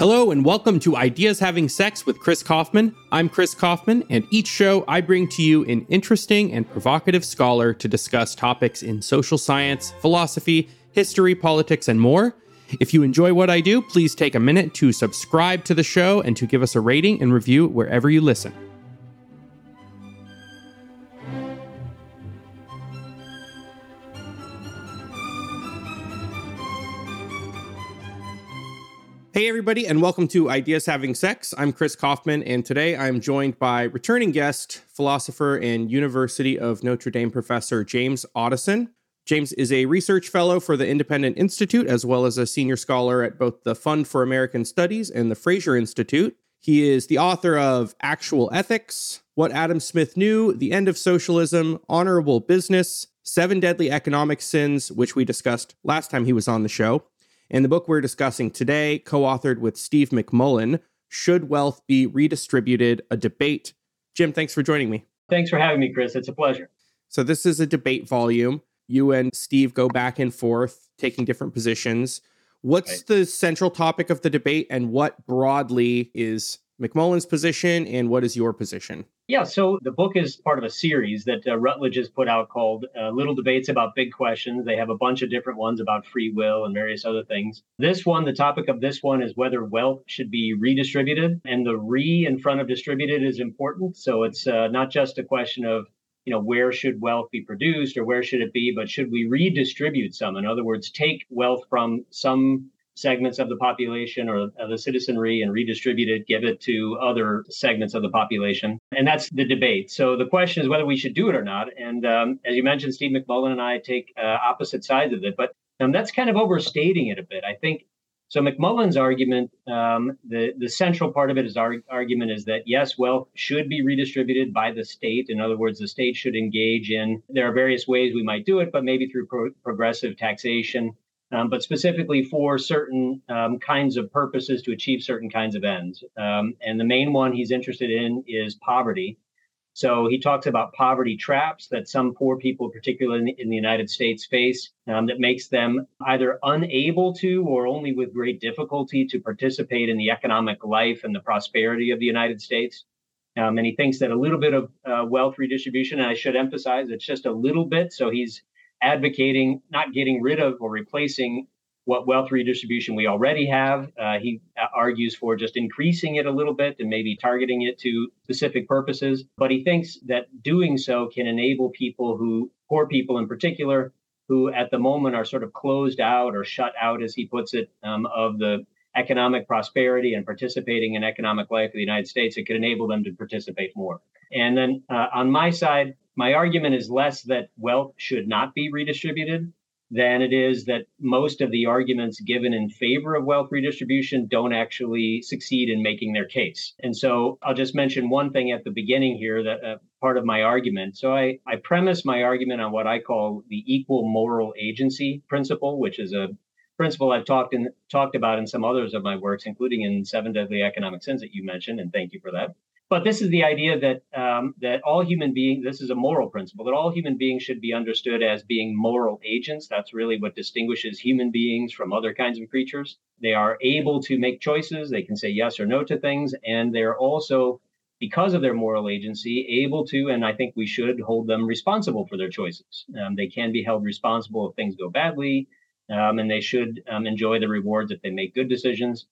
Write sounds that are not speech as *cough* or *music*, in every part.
Hello, and welcome to Ideas Having Sex with Chris Kaufman. I'm Chris Kaufman, and each show I bring to you an interesting and provocative scholar to discuss topics in social science, philosophy, history, politics, and more. If you enjoy what I do, please take a minute to subscribe to the show and to give us a rating and review wherever you listen. Hey, everybody, and welcome to Ideas Having Sex. I'm Chris Kaufman, and today I'm joined by returning guest, philosopher and University of Notre Dame professor James Otteson. James is a research fellow for the Independent Institute, as well as a senior scholar at both the Fund for American Studies and the Fraser Institute. He is the author of Actual Ethics, What Adam Smith Knew, The End of Socialism, Honorable Business, Seven Deadly Economic Sins, which we discussed last time he was on the show, and the book we're discussing today, co authored with Steve McMullen, Should Wealth Be Redistributed? A Debate. Jim, thanks for joining me. Thanks for having me, Chris. It's a pleasure. So, this is a debate volume. You and Steve go back and forth, taking different positions. What's right. the central topic of the debate, and what broadly is McMullen's position, and what is your position? Yeah, so the book is part of a series that uh, Routledge has put out called uh, Little Debates About Big Questions. They have a bunch of different ones about free will and various other things. This one, the topic of this one is whether wealth should be redistributed. And the re in front of distributed is important. So it's uh, not just a question of you know where should wealth be produced or where should it be but should we redistribute some in other words take wealth from some segments of the population or the citizenry and redistribute it, give it to other segments of the population. And that's the debate. So the question is whether we should do it or not. And um, as you mentioned, Steve McMullen and I take uh, opposite sides of it, but um, that's kind of overstating it a bit. I think so. McMullen's argument, um, the the central part of it, his ar- argument is that yes, wealth should be redistributed by the state. In other words, the state should engage in. There are various ways we might do it, but maybe through pro- progressive taxation um, but specifically for certain um, kinds of purposes to achieve certain kinds of ends. Um, and the main one he's interested in is poverty. So he talks about poverty traps that some poor people, particularly in, in the United States, face um, that makes them either unable to or only with great difficulty to participate in the economic life and the prosperity of the United States. Um, and he thinks that a little bit of uh, wealth redistribution, and I should emphasize it's just a little bit. So he's advocating not getting rid of or replacing what wealth redistribution we already have. Uh, he argues for just increasing it a little bit and maybe targeting it to specific purposes. But he thinks that doing so can enable people who, poor people in particular, who at the moment are sort of closed out or shut out, as he puts it, um, of the economic prosperity and participating in economic life of the United States. It could enable them to participate more. And then uh, on my side, my argument is less that wealth should not be redistributed than it is that most of the arguments given in favor of wealth redistribution don't actually succeed in making their case. And so I'll just mention one thing at the beginning here that uh, part of my argument. So I, I premise my argument on what I call the equal moral agency principle, which is a principle I've talked in, talked about in some others of my works, including in Seven Deadly Economic Sins that you mentioned, and thank you for that. But this is the idea that um, that all human beings. This is a moral principle that all human beings should be understood as being moral agents. That's really what distinguishes human beings from other kinds of creatures. They are able to make choices. They can say yes or no to things, and they're also because of their moral agency, able to, and I think we should hold them responsible for their choices. Um, they can be held responsible if things go badly, um, and they should um, enjoy the rewards if they make good decisions.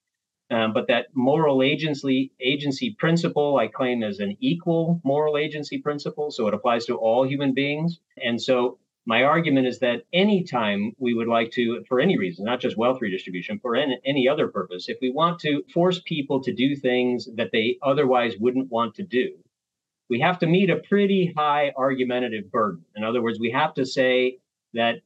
Um, but that moral agency agency principle, I claim, is an equal moral agency principle, so it applies to all human beings. And so my argument is that anytime we would like to, for any reason, not just wealth redistribution, for any, any other purpose, if we want to force people to do things that they otherwise wouldn't want to do, we have to meet a pretty high argumentative burden. In other words, we have to say that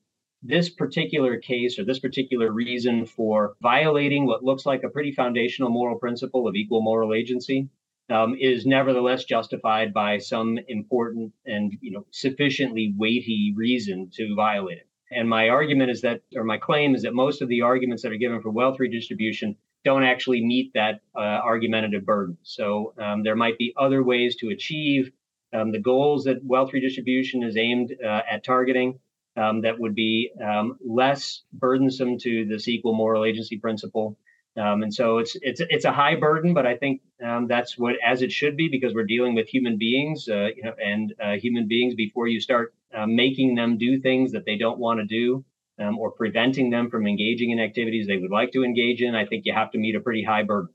this particular case or this particular reason for violating what looks like a pretty foundational moral principle of equal moral agency um, is nevertheless justified by some important and you know sufficiently weighty reason to violate it. And my argument is that, or my claim is that most of the arguments that are given for wealth redistribution don't actually meet that uh, argumentative burden. So um, there might be other ways to achieve um, the goals that wealth redistribution is aimed uh, at targeting um, that would be um, less burdensome to this equal moral agency principle. Um, and so it's it's it's a high burden, but I think um, that's what as it should be because we're dealing with human beings, uh, you know, and uh, human beings. Before you start uh, making them do things that they don't want to do, um, or preventing them from engaging in activities they would like to engage in, I think you have to meet a pretty high burden.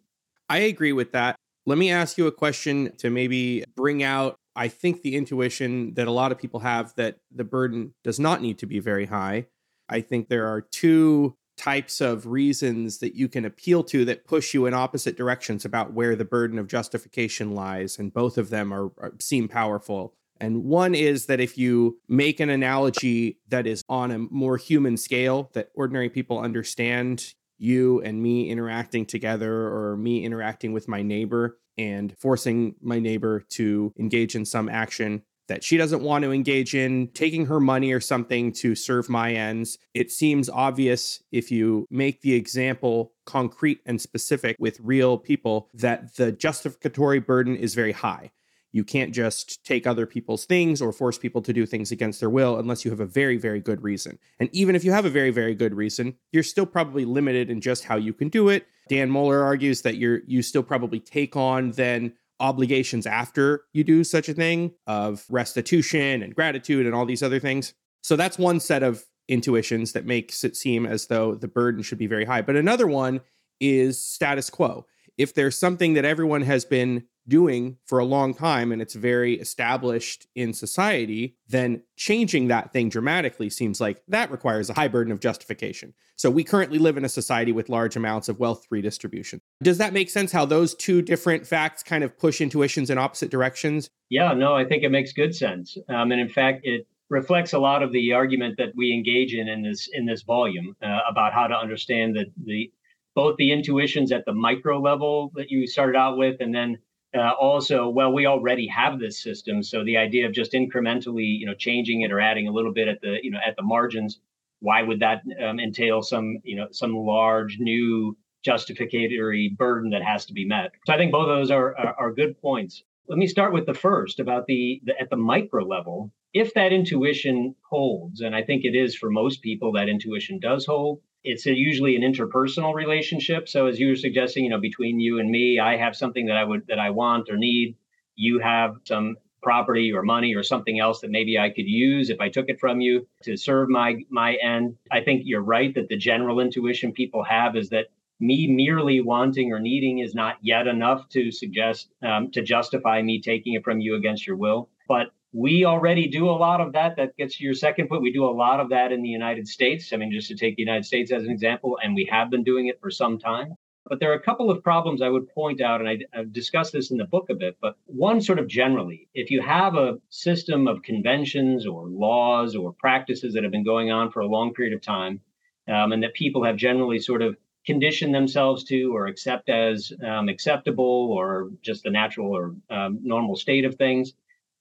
I agree with that. Let me ask you a question to maybe bring out. I think the intuition that a lot of people have that the burden does not need to be very high. I think there are two types of reasons that you can appeal to that push you in opposite directions about where the burden of justification lies and both of them are, are, seem powerful and one is that if you make an analogy that is on a more human scale that ordinary people understand you and me interacting together or me interacting with my neighbor and forcing my neighbor to engage in some action that she doesn't want to engage in, taking her money or something to serve my ends. It seems obvious if you make the example concrete and specific with real people that the justificatory burden is very high. You can't just take other people's things or force people to do things against their will unless you have a very, very good reason. And even if you have a very, very good reason, you're still probably limited in just how you can do it. Dan Moller argues that you're you still probably take on then obligations after you do such a thing of restitution and gratitude and all these other things. So that's one set of intuitions that makes it seem as though the burden should be very high. But another one is status quo. If there's something that everyone has been doing for a long time and it's very established in society, then changing that thing dramatically seems like that requires a high burden of justification. So we currently live in a society with large amounts of wealth redistribution. Does that make sense how those two different facts kind of push intuitions in opposite directions? Yeah, no, I think it makes good sense. Um, and in fact, it reflects a lot of the argument that we engage in in this in this volume uh, about how to understand the the both the intuitions at the micro level that you started out with and then uh, also, well, we already have this system, so the idea of just incrementally, you know, changing it or adding a little bit at the, you know, at the margins, why would that um, entail some, you know, some large new justificatory burden that has to be met? So I think both of those are are, are good points. Let me start with the first about the, the at the micro level. If that intuition holds, and I think it is for most people, that intuition does hold, it's usually an interpersonal relationship. So as you were suggesting, you know, between you and me, I have something that I would that I want or need. You have some property or money or something else that maybe I could use if I took it from you to serve my my end. I think you're right that the general intuition people have is that me merely wanting or needing is not yet enough to suggest um, to justify me taking it from you against your will. But we already do a lot of that. That gets to your second point. We do a lot of that in the United States. I mean, just to take the United States as an example, and we have been doing it for some time. But there are a couple of problems I would point out, and I, have discussed this in the book a bit. But one, sort of generally, if you have a system of conventions or laws or practices that have been going on for a long period of time, um, and that people have generally sort of conditioned themselves to or accept as um, acceptable or just the natural or um, normal state of things,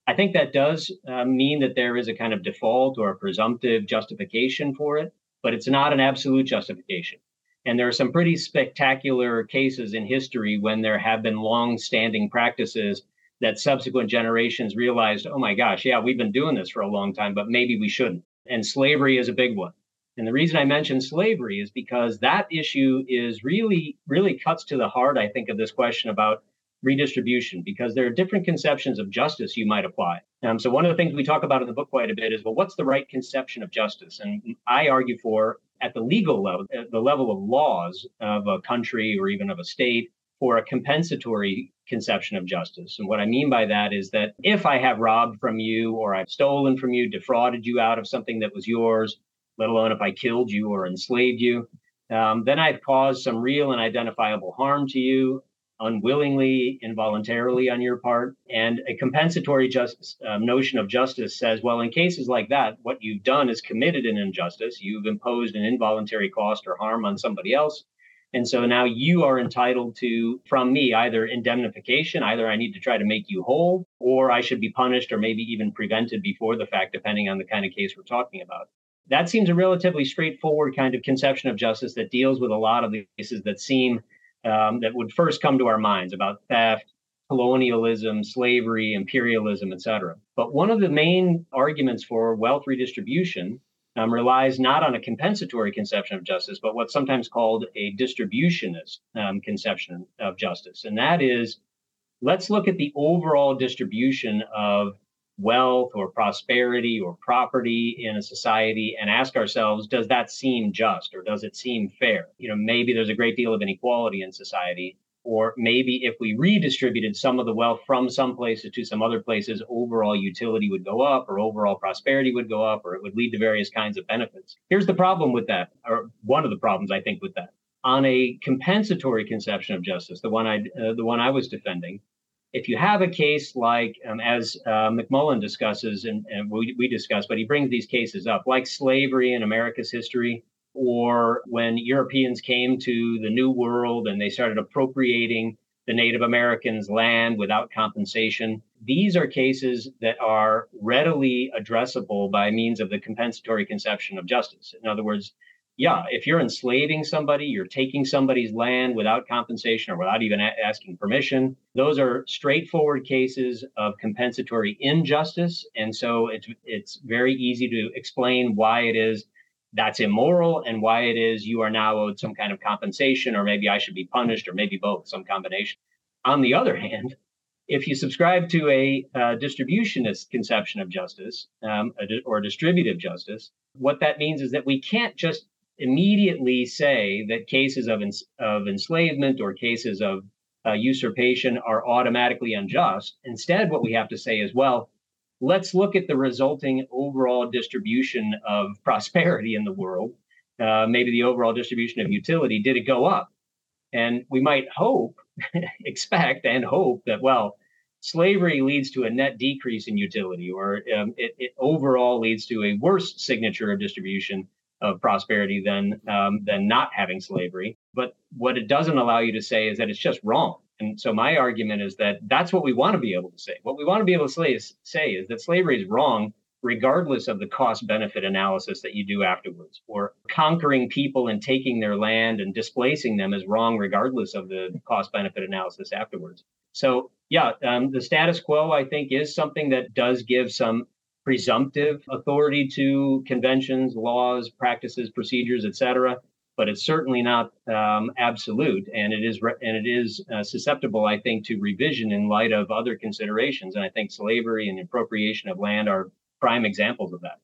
I think that does uh, mean that there is a kind of default or a presumptive justification for it, but it's not an absolute justification. And there are some pretty spectacular cases in history when there have been long standing practices that subsequent generations realized, oh my gosh, yeah, we've been doing this for a long time, but maybe we shouldn't. And slavery is a big one. And the reason I mention slavery is because that issue is really, really cuts to the heart, I think, of this question about redistribution because there are different conceptions of justice you might apply. Um, so, one of the things we talk about in the book quite a bit is well, what's the right conception of justice? And I argue for, at the legal level, at the level of laws of a country or even of a state, for a compensatory conception of justice. And what I mean by that is that if I have robbed from you or I've stolen from you, defrauded you out of something that was yours, let alone if I killed you or enslaved you, um, then I've caused some real and identifiable harm to you unwillingly, involuntarily on your part. And a compensatory just, um, notion of justice says, well, in cases like that, what you've done is committed an injustice. You've imposed an involuntary cost or harm on somebody else. And so now you are entitled to, from me, either indemnification, either I need to try to make you whole, or I should be punished or maybe even prevented before the fact, depending on the kind of case we're talking about. That seems a relatively straightforward kind of conception of justice that deals with a lot of the cases that seem um, that would first come to our minds about theft, colonialism, slavery, imperialism, etc. But one of the main arguments for wealth redistribution um, relies not on a compensatory conception of justice, but what's sometimes called a distributionist um, conception of justice. And that is let's look at the overall distribution of wealth or prosperity or property in a society and ask ourselves does that seem just or does it seem fair you know maybe there's a great deal of inequality in society or maybe if we redistributed some of the wealth from some places to some other places, overall utility would go up, or overall prosperity would go up, or it would lead to various kinds of benefits. Here's the problem with that, or one of the problems I think with that. On a compensatory conception of justice, the one I uh, the one I was defending, if you have a case like um, as uh, McMullen discusses and, and we, we discuss, but he brings these cases up, like slavery in America's history, or when Europeans came to the New World and they started appropriating the Native Americans' land without compensation. These are cases that are readily addressable by means of the compensatory conception of justice. In other words, yeah, if you're enslaving somebody, you're taking somebody's land without compensation or without even a- asking permission. Those are straightforward cases of compensatory injustice, and so it's it's very easy to explain why it is that's immoral and why it is you are now owed some kind of compensation or maybe I should be punished or maybe both, some combination. On the other hand, if you subscribe to a uh, distributionist conception of justice um, or distributive justice, what that means is that we can't just immediately say that cases of, ens- of enslavement or cases of uh, usurpation are automatically unjust. Instead, what we have to say is, well, let's look at the resulting overall distribution of prosperity in the world, uh, maybe the overall distribution of utility. Did it go up? And we might hope, *laughs* expect, and hope that, well, slavery leads to a net decrease in utility, or um, it, it, overall leads to a worse signature of distribution of prosperity than um, than not having slavery. But what it doesn't allow you to say is that it's just wrong. And so my argument is that that's what we want to be able to say. What we want to be able to say is, say is that slavery is wrong regardless of the cost benefit analysis that you do afterwards or conquering people and taking their land and displacing them is wrong regardless of the cost benefit analysis afterwards so yeah um, the status quo i think is something that does give some presumptive authority to conventions laws practices procedures etc but it's certainly not um, absolute, and it is re- and it is uh, susceptible, I think, to revision in light of other considerations. And I think slavery and appropriation of land are prime examples of that.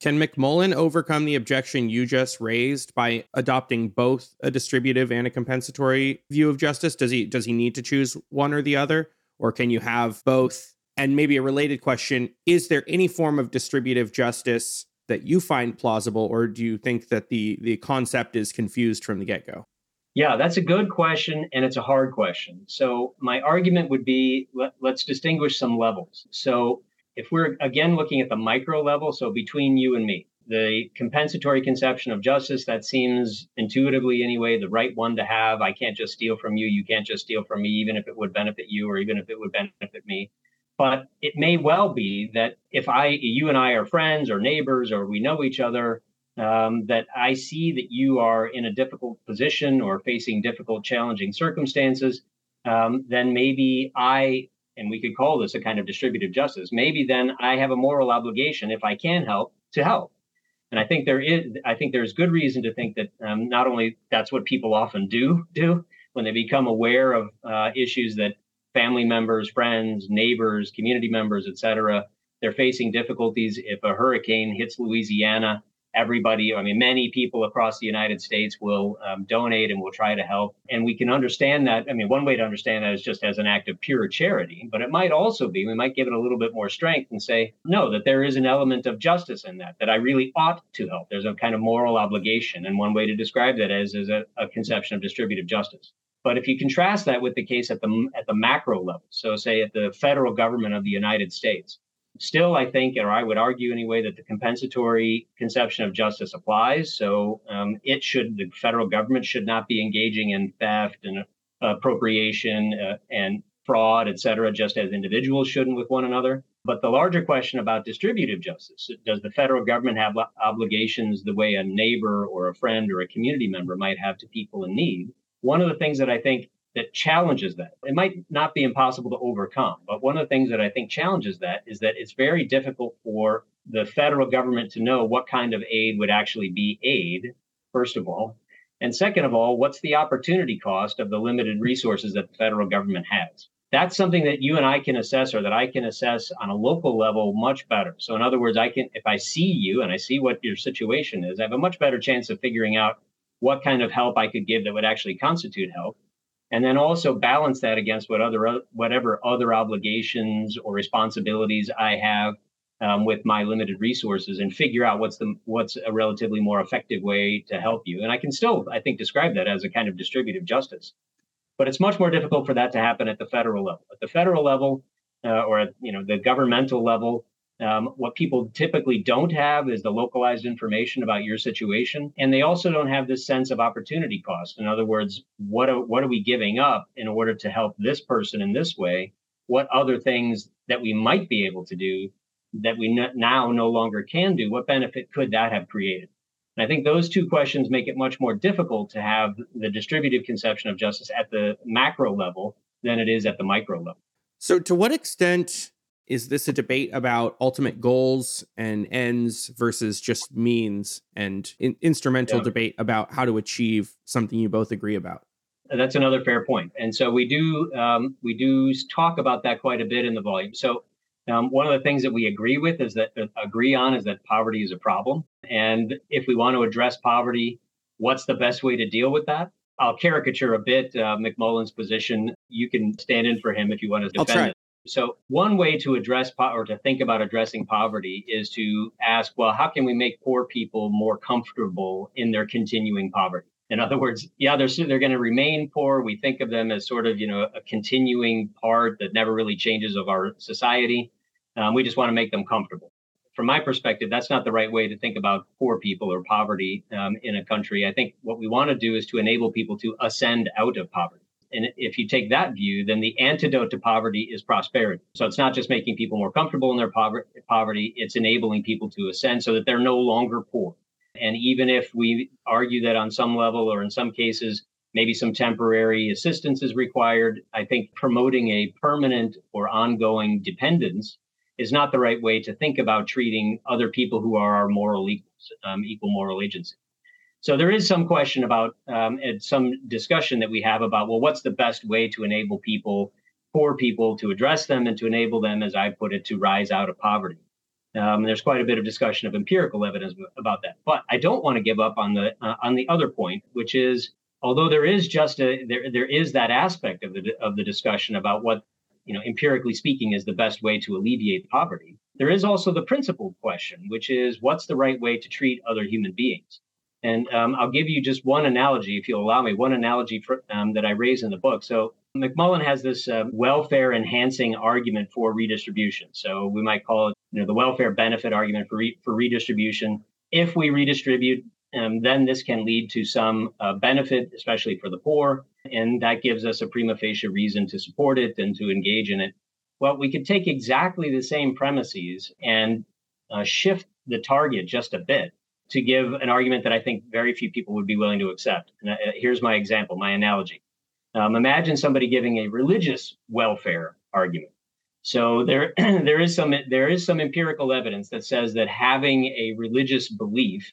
Can McMullen overcome the objection you just raised by adopting both a distributive and a compensatory view of justice? Does he does he need to choose one or the other, or can you have both? And maybe a related question: Is there any form of distributive justice that you find plausible, or do you think that the the concept is confused from the get go? Yeah, that's a good question, and it's a hard question. So my argument would be let, let's distinguish some levels. So if we're again looking at the micro level, so between you and me, the compensatory conception of justice that seems intuitively anyway the right one to have i can't just steal from you you can't just steal from me even if it would benefit you or even if it would benefit me but it may well be that if I, you and I are friends or neighbors or we know each other, um, that I see that you are in a difficult position or facing difficult, challenging circumstances, um, then maybe I, and we could call this a kind of distributive justice, maybe then I have a moral obligation, if I can help, to help. And I think there is, I think there's good reason to think that um, not only that's what people often do do when they become aware of uh, issues that family members, friends, neighbors, community members, etc. They're facing difficulties if a hurricane hits Louisiana. Everybody, I mean, many people across the United States will um, donate and will try to help. And we can understand that. I mean, one way to understand that is just as an act of pure charity, but it might also be, we might give it a little bit more strength and say, no, that there is an element of justice in that, that I really ought to help. There's a kind of moral obligation. And one way to describe that is, is a, a conception of distributive justice. But if you contrast that with the case at the at the macro level, so say at the federal government of the United States, still I think, or I would argue anyway, that the compensatory conception of justice applies. So um, it should the federal government should not be engaging in theft and appropriation uh, and fraud, et cetera, just as individuals shouldn't with one another. But the larger question about distributive justice does the federal government have obligations the way a neighbor or a friend or a community member might have to people in need? One of the things that I think that challenges that, it might not be impossible to overcome, but one of the things that I think challenges that is that it's very difficult for the federal government to know what kind of aid would actually be aid, first of all. And second of all, what's the opportunity cost of the limited resources that the federal government has? That's something that you and I can assess or that I can assess on a local level much better. So in other words, I can if I see you and I see what your situation is, I have a much better chance of figuring out what kind of help I could give that would actually constitute help and then also balance that against what other whatever other obligations or responsibilities I have um, with my limited resources and figure out what's the what's a relatively more effective way to help you. And I can still, I think, describe that as a kind of distributive justice. But it's much more difficult for that to happen at the federal level. At the federal level, uh, or at you know the governmental level, um, what people typically don't have is the localized information about your situation, and they also don't have this sense of opportunity cost. In other words, what are, what are we giving up in order to help this person in this way? What other things that we might be able to do that we now no longer can do? What benefit could that have created? And I think those two questions make it much more difficult to have the distributive conception of justice at the macro level than it is at the micro level. So, to what extent is this a debate about ultimate goals and ends versus just means and in- instrumental yeah. debate about how to achieve something you both agree about that's another fair point and so we do um, we do talk about that quite a bit in the volume so um, one of the things that we agree with is that uh, agree on is that poverty is a problem and if we want to address poverty what's the best way to deal with that I'll caricature a bit uh, McMullen's position. You can stand in for him if you want to defend it. So, one way to address po- or to think about addressing poverty is to ask, well, how can we make poor people more comfortable in their continuing poverty? In other words, yeah, they're they're going to remain poor. We think of them as sort of you know a continuing part that never really changes of our society. Um, we just want to make them comfortable. From my perspective, that's not the right way to think about poor people or poverty um, in a country. I think what we want to do is to enable people to ascend out of poverty. And if you take that view, then the antidote to poverty is prosperity. So it's not just making people more comfortable in their poverty, it's enabling people to ascend so that they're no longer poor. And even if we argue that on some level or in some cases, maybe some temporary assistance is required, I think promoting a permanent or ongoing dependence is not the right way to think about treating other people who are our moral equals, um, equal moral agency. So there is some question about um, and some discussion that we have about well, what's the best way to enable people, poor people, to address them and to enable them, as I put it, to rise out of poverty. Um, there's quite a bit of discussion of empirical evidence about that, but I don't want to give up on the uh, on the other point, which is although there is just a there there is that aspect of the of the discussion about what you know empirically speaking is the best way to alleviate poverty. There is also the principled question, which is what's the right way to treat other human beings. And um, I'll give you just one analogy, if you'll allow me, one analogy for, um, that I raise in the book. So McMullen has this uh, welfare enhancing argument for redistribution. So we might call it, you know, the welfare benefit argument for re- for redistribution. If we redistribute, um, then this can lead to some uh, benefit, especially for the poor, and that gives us a prima facie reason to support it and to engage in it. Well, we could take exactly the same premises and uh, shift the target just a bit to give an argument that I think very few people would be willing to accept. And uh, here's my example, my analogy. Um, imagine somebody giving a religious welfare argument. So there, *clears throat* there is some there is some empirical evidence that says that having a religious belief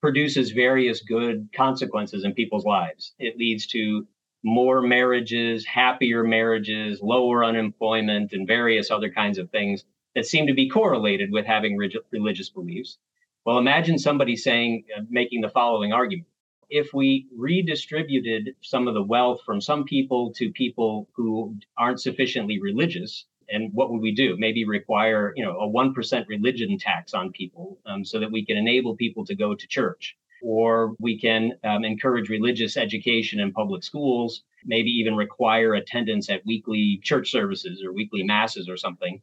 produces various good consequences in people's lives. It leads to more marriages, happier marriages, lower unemployment, and various other kinds of things that seem to be correlated with having religious beliefs. Well, imagine somebody saying, uh, making the following argument. If we redistributed some of the wealth from some people to people who aren't sufficiently religious, and what would we do? Maybe require, you know, a 1% religion tax on people um, so that we can enable people to go to church. Or we can um, encourage religious education in public schools, maybe even require attendance at weekly church services or weekly masses or something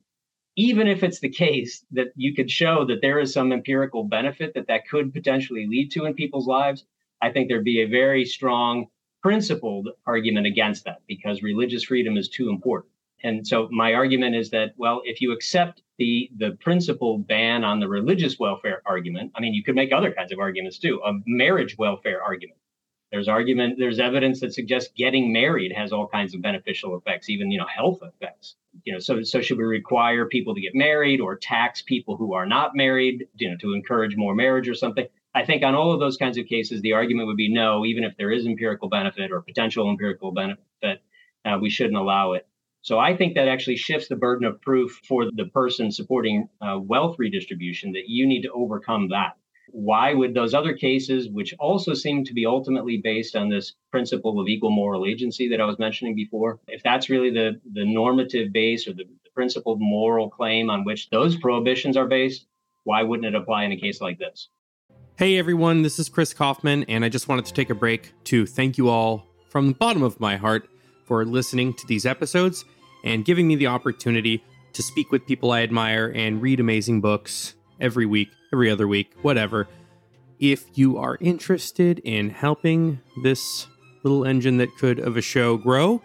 even if it's the case that you could show that there is some empirical benefit that that could potentially lead to in people's lives, I think there'd be a very strong principled argument against that because religious freedom is too important. And so my argument is that well, if you accept the the principled ban on the religious welfare argument, I mean, you could make other kinds of arguments too. A marriage welfare argument. There's argument. There's evidence that suggests getting married has all kinds of beneficial effects, even you know health effects you know, so so should we require people to get married or tax people who are not married, you know, to encourage more marriage or something? I think on all of those kinds of cases, the argument would be no, even if there is empirical benefit or potential empirical benefit, uh, we shouldn't allow it. So I think that actually shifts the burden of proof for the person supporting uh, wealth redistribution that you need to overcome that. Why would those other cases, which also seem to be ultimately based on this principle of equal moral agency that I was mentioning before, if that's really the, the normative base or the, the principled moral claim on which those prohibitions are based, why wouldn't it apply in a case like this? Hey everyone, this is Chris Kaufman, and I just wanted to take a break to thank you all from the bottom of my heart for listening to these episodes and giving me the opportunity to speak with people I admire and read amazing books every week, every other week, whatever. If you are interested in helping this little engine that could of a show grow,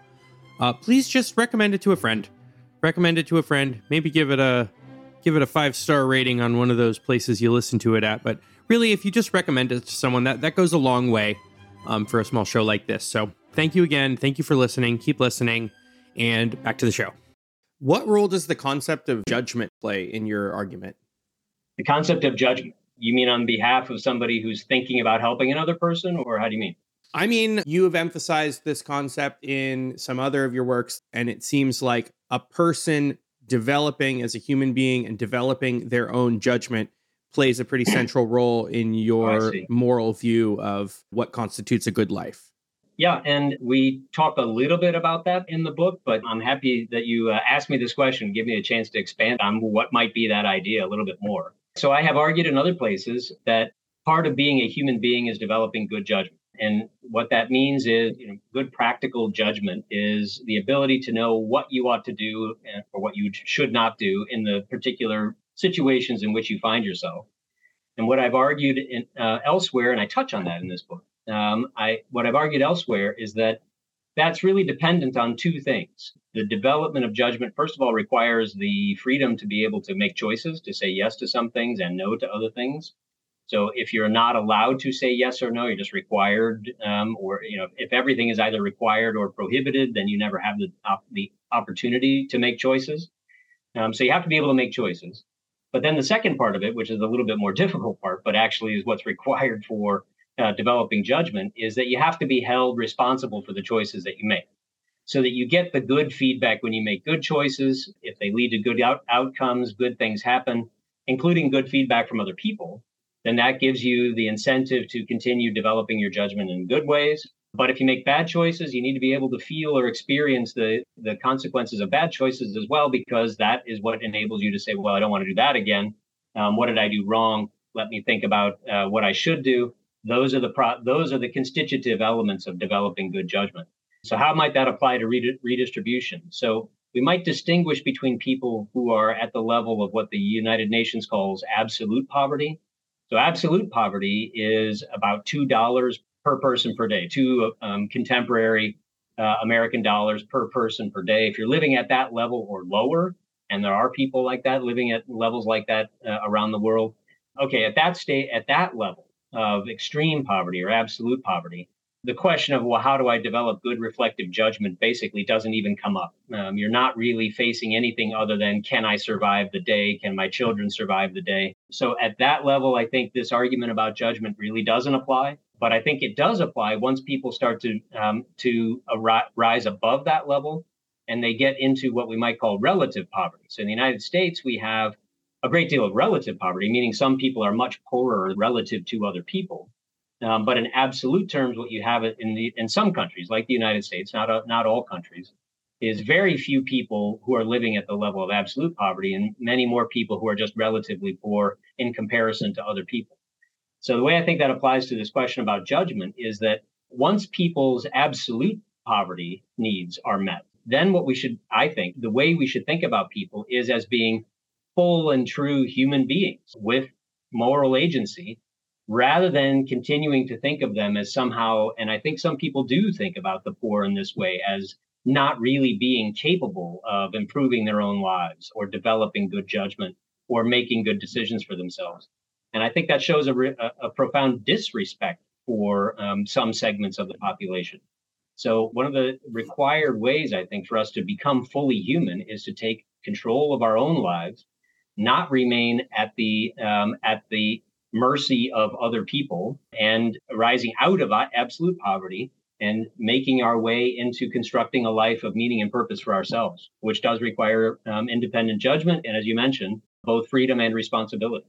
uh, please just recommend it to a friend. Recommend it to a friend. Maybe give it a give it a five star rating on one of those places you listen to it at. But really, if you just recommend it to someone, that that goes a long way um, for a small show like this. So thank you again. Thank you for listening. Keep listening, and back to the show. What role does the concept of judgment play in your argument? The concept of judgment. You mean on behalf of somebody who's thinking about helping another person, or how do you mean? I mean, you have emphasized this concept in some other of your works, and it seems like a person developing as a human being and developing their own judgment plays a pretty central role in your oh, moral view of what constitutes a good life. Yeah, and we talk a little bit about that in the book, but I'm happy that you uh, asked me this question, give me a chance to expand on what might be that idea a little bit more. So I have argued in other places that part of being a human being is developing good judgment. And what that means is, you know, good practical judgment is the ability to know what you ought to do or what you should not do in the particular situations in which you find yourself. And what I've argued in, uh, elsewhere, and I touch on that in this book, um, I what I've argued elsewhere is that that's really dependent on two things. The development of judgment, first of all, requires the freedom to be able to make choices, to say yes to some things and no to other things. So if you're not allowed to say yes or no, you're just required, um, or you know, if everything is either required or prohibited, then you never have the the opportunity to make choices. Um, so you have to be able to make choices. But then the second part of it, which is a little bit more *laughs* difficult part, but actually is what's required for uh, developing judgment is that you have to be held responsible for the choices that you make so that you get the good feedback when you make good choices. If they lead to good out- outcomes, good things happen, including good feedback from other people, then that gives you the incentive to continue developing your judgment in good ways. But if you make bad choices, you need to be able to feel or experience the, the consequences of bad choices as well, because that is what enables you to say, well, I don't want to do that again. Um, what did I do wrong? Let me think about uh, what I should do those are the pro- those are the constitutive elements of developing good judgment. So how might that apply to redistribution? So we might distinguish between people who are at the level of what the United Nations calls absolute poverty. So absolute poverty is about two dollars per person per day, two um, contemporary uh, American dollars per person per day. If you're living at that level or lower, and there are people like that living at levels like that uh, around the world, okay, at that state, at that level, of extreme poverty or absolute poverty, the question of, well, how do I develop good reflective judgment basically doesn't even come up. Um, you're not really facing anything other than, can I survive the day? Can my children survive the day? So at that level, I think this argument about judgment really doesn't apply. But I think it does apply once people start to um, to rise above that level and they get into what we might call relative poverty. So in the United States, we have a great deal of relative poverty, meaning some people are much poorer relative to other people. Um, but in absolute terms, what you have in the in some countries, like the United States, not uh, not all countries, is very few people who are living at the level of absolute poverty, and many more people who are just relatively poor in comparison to other people. So the way I think that applies to this question about judgment is that once people's absolute poverty needs are met, then what we should, I think, the way we should think about people is as being full and true human beings with moral agency rather than continuing to think of them as somehow, and I think some people do think about the poor in this way as not really being capable of improving their own lives or developing good judgment or making good decisions for themselves. And I think that shows a, a, a profound disrespect for um, some segments of the population. So, one of the required ways, I think, for us to become fully human is to take control of our own lives, not remain at the um, at the mercy of other people, and rising out of absolute poverty and making our way into constructing a life of meaning and purpose for ourselves, which does require um, independent judgment and, as you mentioned, both freedom and responsibility.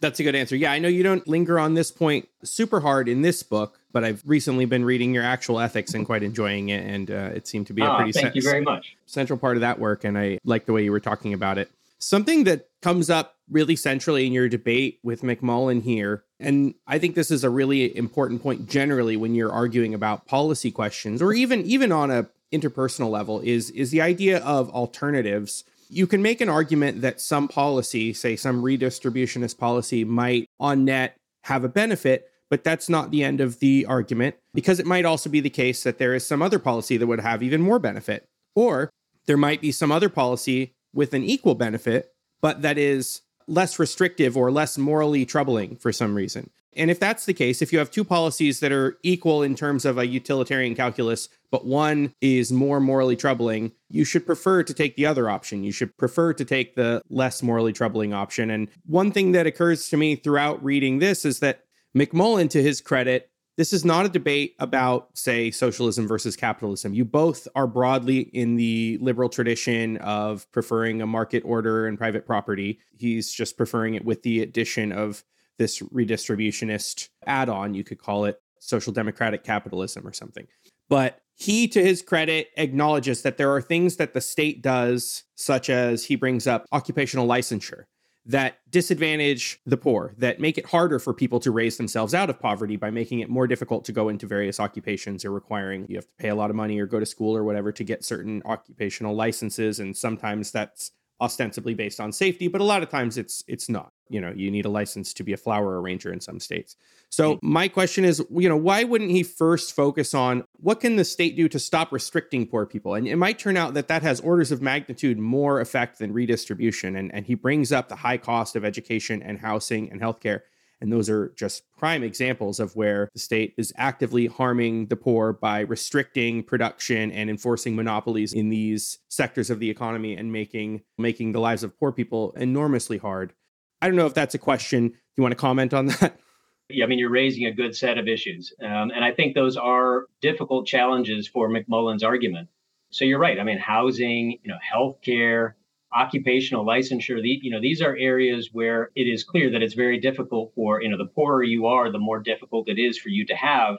That's a good answer. Yeah, I know you don't linger on this point super hard in this book, but I've recently been reading your actual ethics and quite enjoying it, and uh, it seemed to be a ah, pretty thank you very much central part of that work, and I like the way you were talking about it. Something that comes up really centrally in your debate with McMullen here, and I think this is a really important point generally when you're arguing about policy questions, or even even on a interpersonal level, is is the idea of alternatives you can make an argument that some policy, say some redistributionist policy, might on net have a benefit, but that's not the end of the argument because it might also be the case that there is some other policy that would have even more benefit. Or there might be some other policy with an equal benefit, but that is less restrictive or less morally troubling for some reason. And if that's the case, if you have two policies that are equal in terms of a utilitarian calculus, but one is more morally troubling, you should prefer to take the other option. You should prefer to take the less morally troubling option. And one thing that occurs to me throughout reading this is that McMullen, to his credit, this is not a debate about, say, socialism versus capitalism. You both are broadly in the liberal tradition of preferring a market order and private property. He's just preferring it with the addition of this redistributionist add on, you could call it social democratic capitalism or something. But he, to his credit, acknowledges that there are things that the state does, such as he brings up occupational licensure, that disadvantage the poor, that make it harder for people to raise themselves out of poverty by making it more difficult to go into various occupations or requiring you have to pay a lot of money or go to school or whatever to get certain occupational licenses. And sometimes that's ostensibly based on safety, but a lot of times it's it's not. You know, you need a license to be a flower arranger in some states. So mm-hmm. my question is, you know, why wouldn't he first focus on what can the state do to stop restricting poor people? And it might turn out that that has orders of magnitude more effect than redistribution. And and he brings up the high cost of education and housing and healthcare and those are just prime examples of where the state is actively harming the poor by restricting production and enforcing monopolies in these sectors of the economy and making making the lives of poor people enormously hard. I don't know if that's a question. Do you want to comment on that? *laughs* Yeah, I mean, you're raising a good set of issues. Um, and I think those are difficult challenges for McMullen's argument. So you're right. I mean, housing, you know, healthcare, occupational licensure the, you know these are areas where it is clear that it's very difficult for you know the poorer you are the more difficult it is for you to have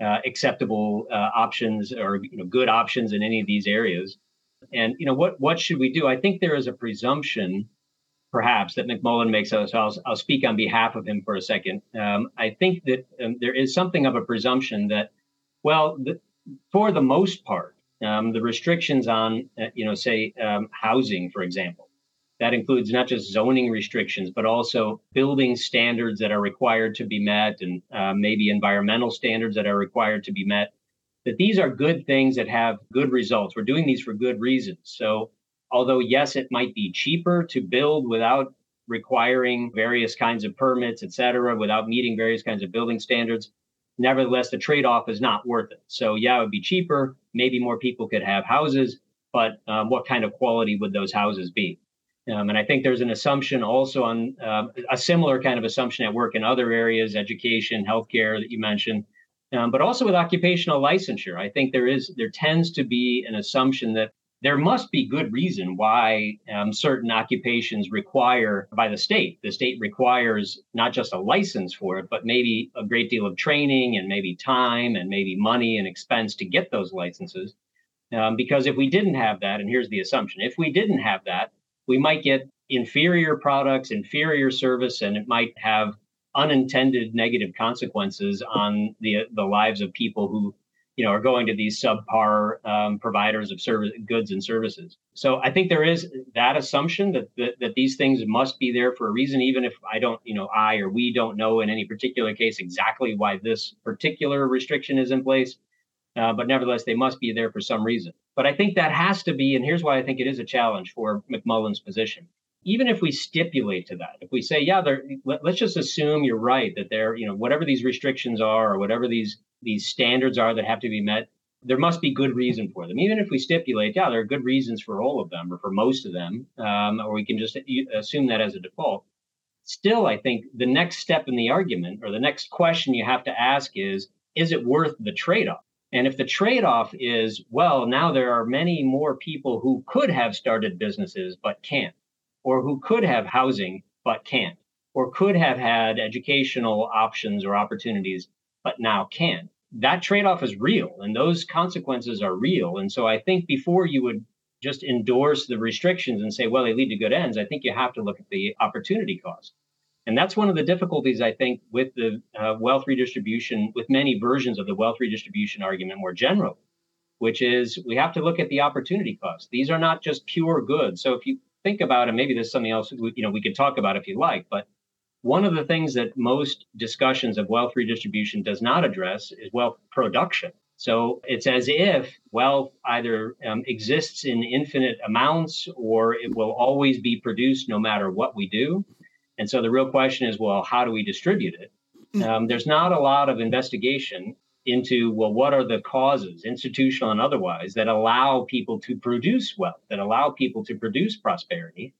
uh, acceptable uh, options or you know good options in any of these areas and you know what what should we do i think there is a presumption perhaps that mcmullen makes so I'll, I'll speak on behalf of him for a second um, i think that um, there is something of a presumption that well the, for the most part um, the restrictions on, uh, you know, say um, housing, for example. That includes not just zoning restrictions, but also building standards that are required to be met, and uh, maybe environmental standards that are required to be met. That these are good things that have good results. We're doing these for good reasons. So, although yes, it might be cheaper to build without requiring various kinds of permits, et cetera, without meeting various kinds of building standards, Nevertheless, the trade off is not worth it. So, yeah, it would be cheaper. Maybe more people could have houses, but um, what kind of quality would those houses be? Um, and I think there's an assumption also on uh, a similar kind of assumption at work in other areas, education, healthcare that you mentioned, um, but also with occupational licensure. I think there is there tends to be an assumption that there must be good reason why um, certain occupations require by the state. The state requires not just a license for it, but maybe a great deal of training and maybe time and maybe money and expense to get those licenses. Um, because if we didn't have that, and here's the assumption if we didn't have that, we might get inferior products, inferior service, and it might have unintended negative consequences on the the lives of people who you know, are going to these subpar um, providers of service goods and services. So I think there is that assumption that, that that these things must be there for a reason, even if I don't, you know, I or we don't know in any particular case exactly why this particular restriction is in place. Uh, but nevertheless, they must be there for some reason. But I think that has to be, and here's why I think it is a challenge for McMullen's position. Even if we stipulate to that, if we say, yeah, let, let's just assume you're right that there, you know, whatever these restrictions are or whatever these these standards are that have to be met, there must be good reason for them. Even if we stipulate, yeah, there are good reasons for all of them or for most of them, um, or we can just assume that as a default. Still, I think the next step in the argument or the next question you have to ask is, is it worth the trade off? And if the trade off is, well, now there are many more people who could have started businesses but can't, or who could have housing but can't, or could have had educational options or opportunities but now can't. That trade off is real and those consequences are real. And so I think before you would just endorse the restrictions and say, well, they lead to good ends, I think you have to look at the opportunity cost. And that's one of the difficulties, I think, with the uh, wealth redistribution, with many versions of the wealth redistribution argument more generally, which is we have to look at the opportunity cost. These are not just pure goods. So if you think about it, maybe there's something else we, you know we could talk about if you like, but one of the things that most discussions of wealth redistribution does not address is wealth production. So it's as if wealth either um, exists in infinite amounts or it will always be produced no matter what we do. And so the real question is, well, how do we distribute it? Mm. Um, there's not a lot of investigation into, well, what are the causes, institutional and otherwise, that allow people to produce wealth, that allow people to produce prosperity.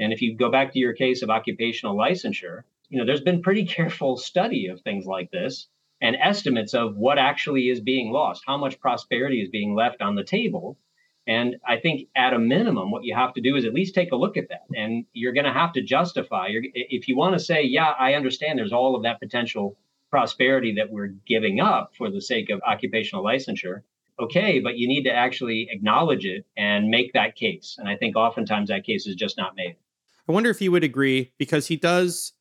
And if you go back to your case of occupational licensure, you know, there's been pretty *laughs* careful study of things like this and estimates of what actually is being lost, how much prosperity is being left on the table and I think at a minimum, what you have to do is at least take a look at that. And you're going to have to justify, if you want to say, yeah, I understand there's all of that potential prosperity that we're giving up for the sake of occupational licensure. Okay, but you need to actually acknowledge it and make that case. And I think oftentimes that case is just not made. I wonder if you would agree because he does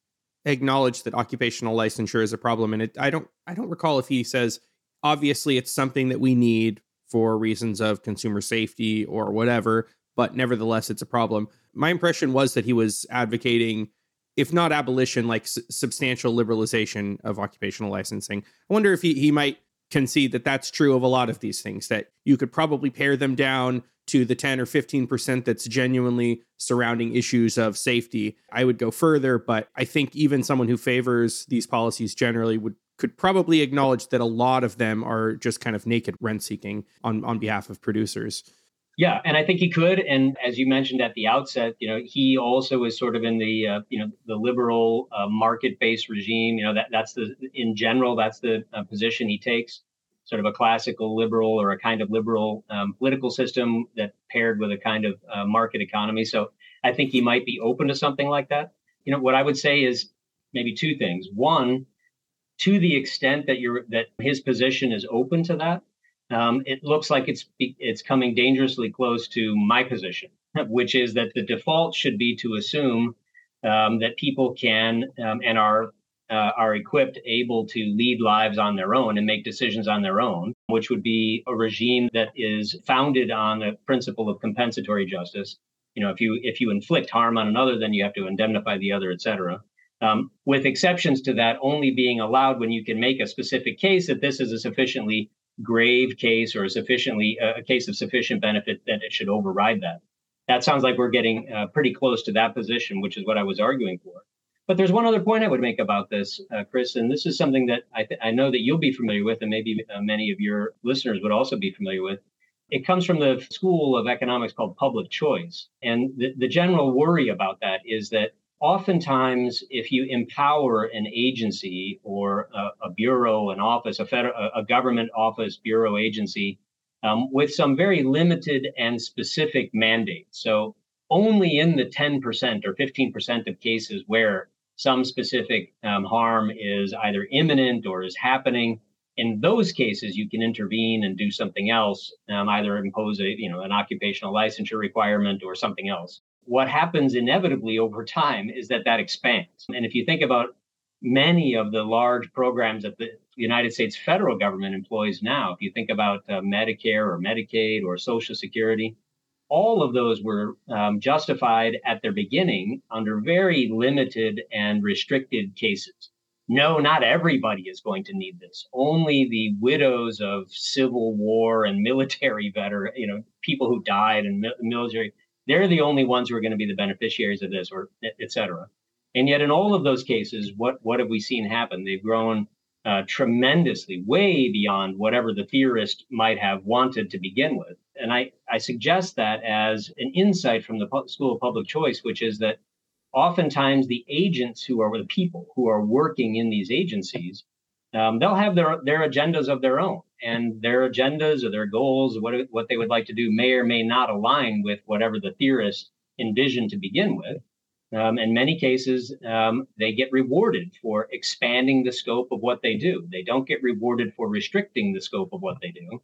acknowledge that occupational licensure is a problem and it I don't I don't recall if he says obviously it's something that we need for reasons of consumer safety or whatever, but nevertheless, it's a problem. My impression was that he was advocating, if not abolition, like s- substantial liberalization of occupational licensing. I wonder if he, he might concede that that's true of a lot of these things, that you could probably pare them down to the 10 or 15% that's genuinely surrounding issues of safety. I would go further, but I think even someone who favors these policies generally would could probably acknowledge that a lot of them are just kind of naked rent seeking on, on behalf of producers. Yeah, and I think he could. And as you mentioned at the outset, you know, he also is sort of in the uh, you know the liberal uh, market-based regime. You know that that's the in general that's the uh, position he takes, sort of a classical liberal or a kind of liberal um, political system that paired with a kind of uh, market economy. So I think he might be open to something like that. You know, what I would say is maybe two things. One, to the extent that you're that his position is open to that, um, it looks like it's it's coming dangerously close to my position, *laughs* which is that the default should be to assume um, that people can um, and are uh, are equipped, able to lead lives on their own and make decisions on their own, which would be a regime that is founded on the principle of compensatory justice. You know, if you if you inflict harm on another, then you have to indemnify the other, et cetera um, with exceptions to that only being allowed when you can make a specific case that this is a sufficiently grave case or sufficiently uh, a case of sufficient benefit that it should override that. That sounds like we're getting uh, pretty close to that position, which is what I was arguing for. But there's one other point I would make about this, uh, Chris, and this is something that I, th- I know that you'll be familiar with, and maybe uh, many of your listeners would also be familiar with. It comes from the school of economics called public choice. And the, the general worry about that is that oftentimes if you empower an agency or a, a bureau an office a federal a government office bureau agency um, with some very limited and specific mandates. So only in the 10% or 15% of cases where some specific um, harm is either imminent or is happening in those cases you can intervene and do something else um, either impose a you know an occupational licensure requirement or something else what happens inevitably over time is that that expands. And if you think about many of the large programs that the United States federal government employs now, if you think about uh, Medicare or Medicaid or Social Security, all of those were um, justified at their beginning under very limited and restricted cases. No, not everybody is going to need this. Only the widows of Civil War and military veteran, you know, people who died in military they're the only ones who are going to be the beneficiaries of this, or et cetera. And yet, in all of those cases, what what have we seen happen? They've grown uh, tremendously, way beyond whatever the theorist might have wanted to begin with. And I, I suggest that as an insight from the School of Public Choice, which is that oftentimes the agents who are the people who are working in these agencies, um, they'll have their, their agendas of their own. And their agendas or their goals, what, what they would like to do, may or may not align with whatever the theorist envisioned to begin with. Um, in many cases, um, they get rewarded for expanding the scope of what they do. They don't get rewarded for restricting the scope of what they do.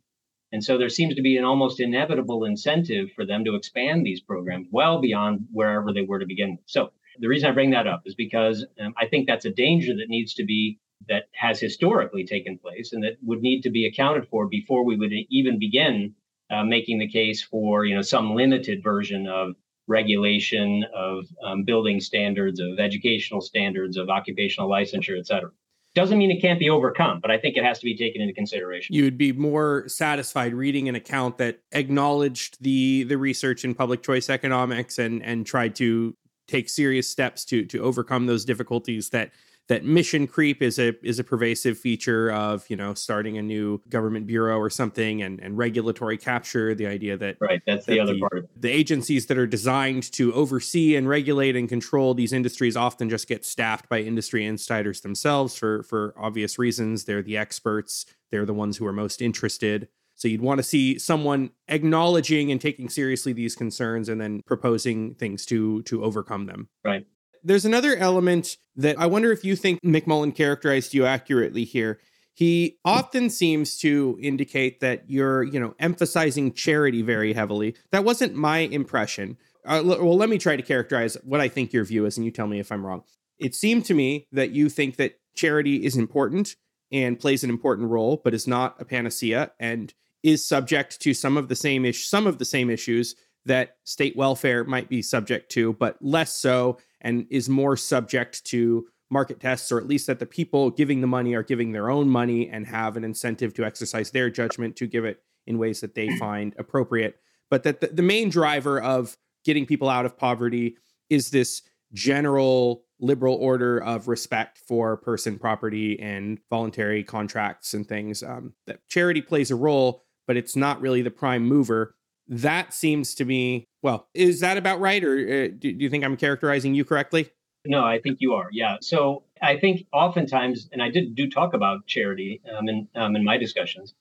And so there seems to be an almost inevitable incentive for them to expand these programs well beyond wherever they were to begin with. So the reason I bring that up is because um, I think that's a danger that needs to be that has historically taken place and that would need to be accounted for before we would even begin uh, making the case for you know some limited version of regulation of um, building standards, of educational standards, of occupational licensure, et cetera. Doesn't mean it can't be overcome, but I think it has to be taken into consideration. You would be more satisfied reading an account that acknowledged the the research in public choice economics and and tried to take serious steps to to overcome those difficulties that that mission creep is a is a pervasive feature of you know starting a new government bureau or something and and regulatory capture the idea that right that's that the other the, part the agencies that are designed to oversee and regulate and control these industries often just get staffed by industry insiders themselves for for obvious reasons they're the experts they're the ones who are most interested so you'd want to see someone acknowledging and taking seriously these concerns and then proposing things to to overcome them. Right. There's another element that I wonder if you think McMullen characterized you accurately here. He often seems to indicate that you're, you know, emphasizing charity very heavily. That wasn't my impression. Uh, well, let me try to characterize what I think your view is, and you tell me if I'm wrong. It seemed to me that you think that charity is important and plays an important role, but is not a panacea and is subject to some of the same ish, some of the same issues that state welfare might be subject to, but less so and is more subject to market tests, or at least that the people giving the money are giving their own money and have an incentive to exercise their judgment to give it in ways that they *clears throat* find appropriate. But that the, the main driver of getting people out of poverty is this general liberal order of respect for person property and voluntary contracts and things. Um, that charity plays a role, but it's not really the prime mover that seems to me well is that about right or uh, do, do you think i'm characterizing you correctly? No i think you are yeah. So i think oftentimes and i did do talk about charity um, in, um, in my discussions.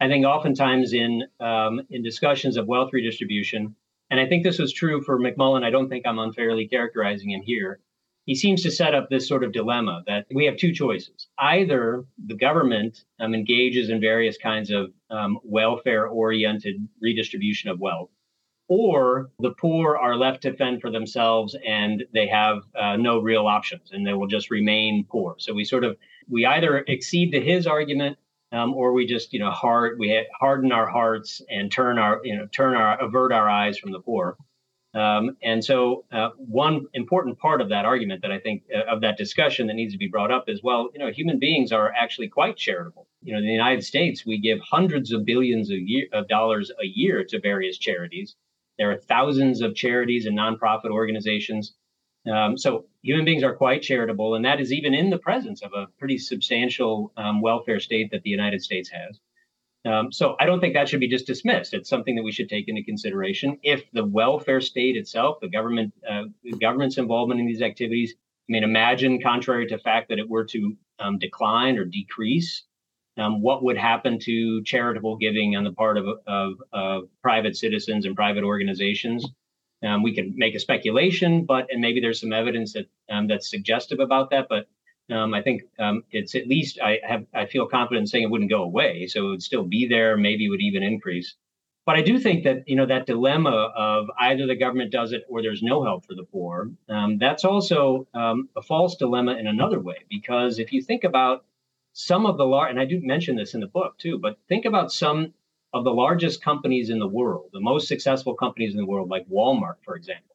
I think oftentimes in um, in discussions of wealth redistribution and i think this was true for mcmullen i don't think i'm unfairly characterizing him here he seems to set up this sort of dilemma that we have two choices. Either the government um, engages in various kinds of um, welfare oriented redistribution of wealth, or the poor are left to fend for themselves and they have uh, no real options and they will just remain poor. So we sort of, we either accede to his argument um, or we just, you know, hard, we harden our hearts and turn our, you know, turn our, avert our eyes from the poor. Um, and so, uh, one important part of that argument that I think uh, of that discussion that needs to be brought up is well, you know, human beings are actually quite charitable. You know, in the United States, we give hundreds of billions of, year, of dollars a year to various charities. There are thousands of charities and nonprofit organizations. Um, so, human beings are quite charitable, and that is even in the presence of a pretty substantial um, welfare state that the United States has. Um, so I don't think that should be just dismissed. It's something that we should take into consideration. If the welfare state itself, the government, uh, the government's involvement in these activities, I mean, imagine, contrary to fact that it were to um, decline or decrease, um, what would happen to charitable giving on the part of, of, of private citizens and private organizations? Um, we can make a speculation, but and maybe there's some evidence that um, that's suggestive about that. But um, I think um, it's at least I have I feel confident saying it wouldn't go away, so it would still be there. Maybe would even increase. But I do think that you know that dilemma of either the government does it or there's no help for the poor. Um, that's also um, a false dilemma in another way because if you think about some of the large, and I do mention this in the book too, but think about some of the largest companies in the world, the most successful companies in the world, like Walmart, for example.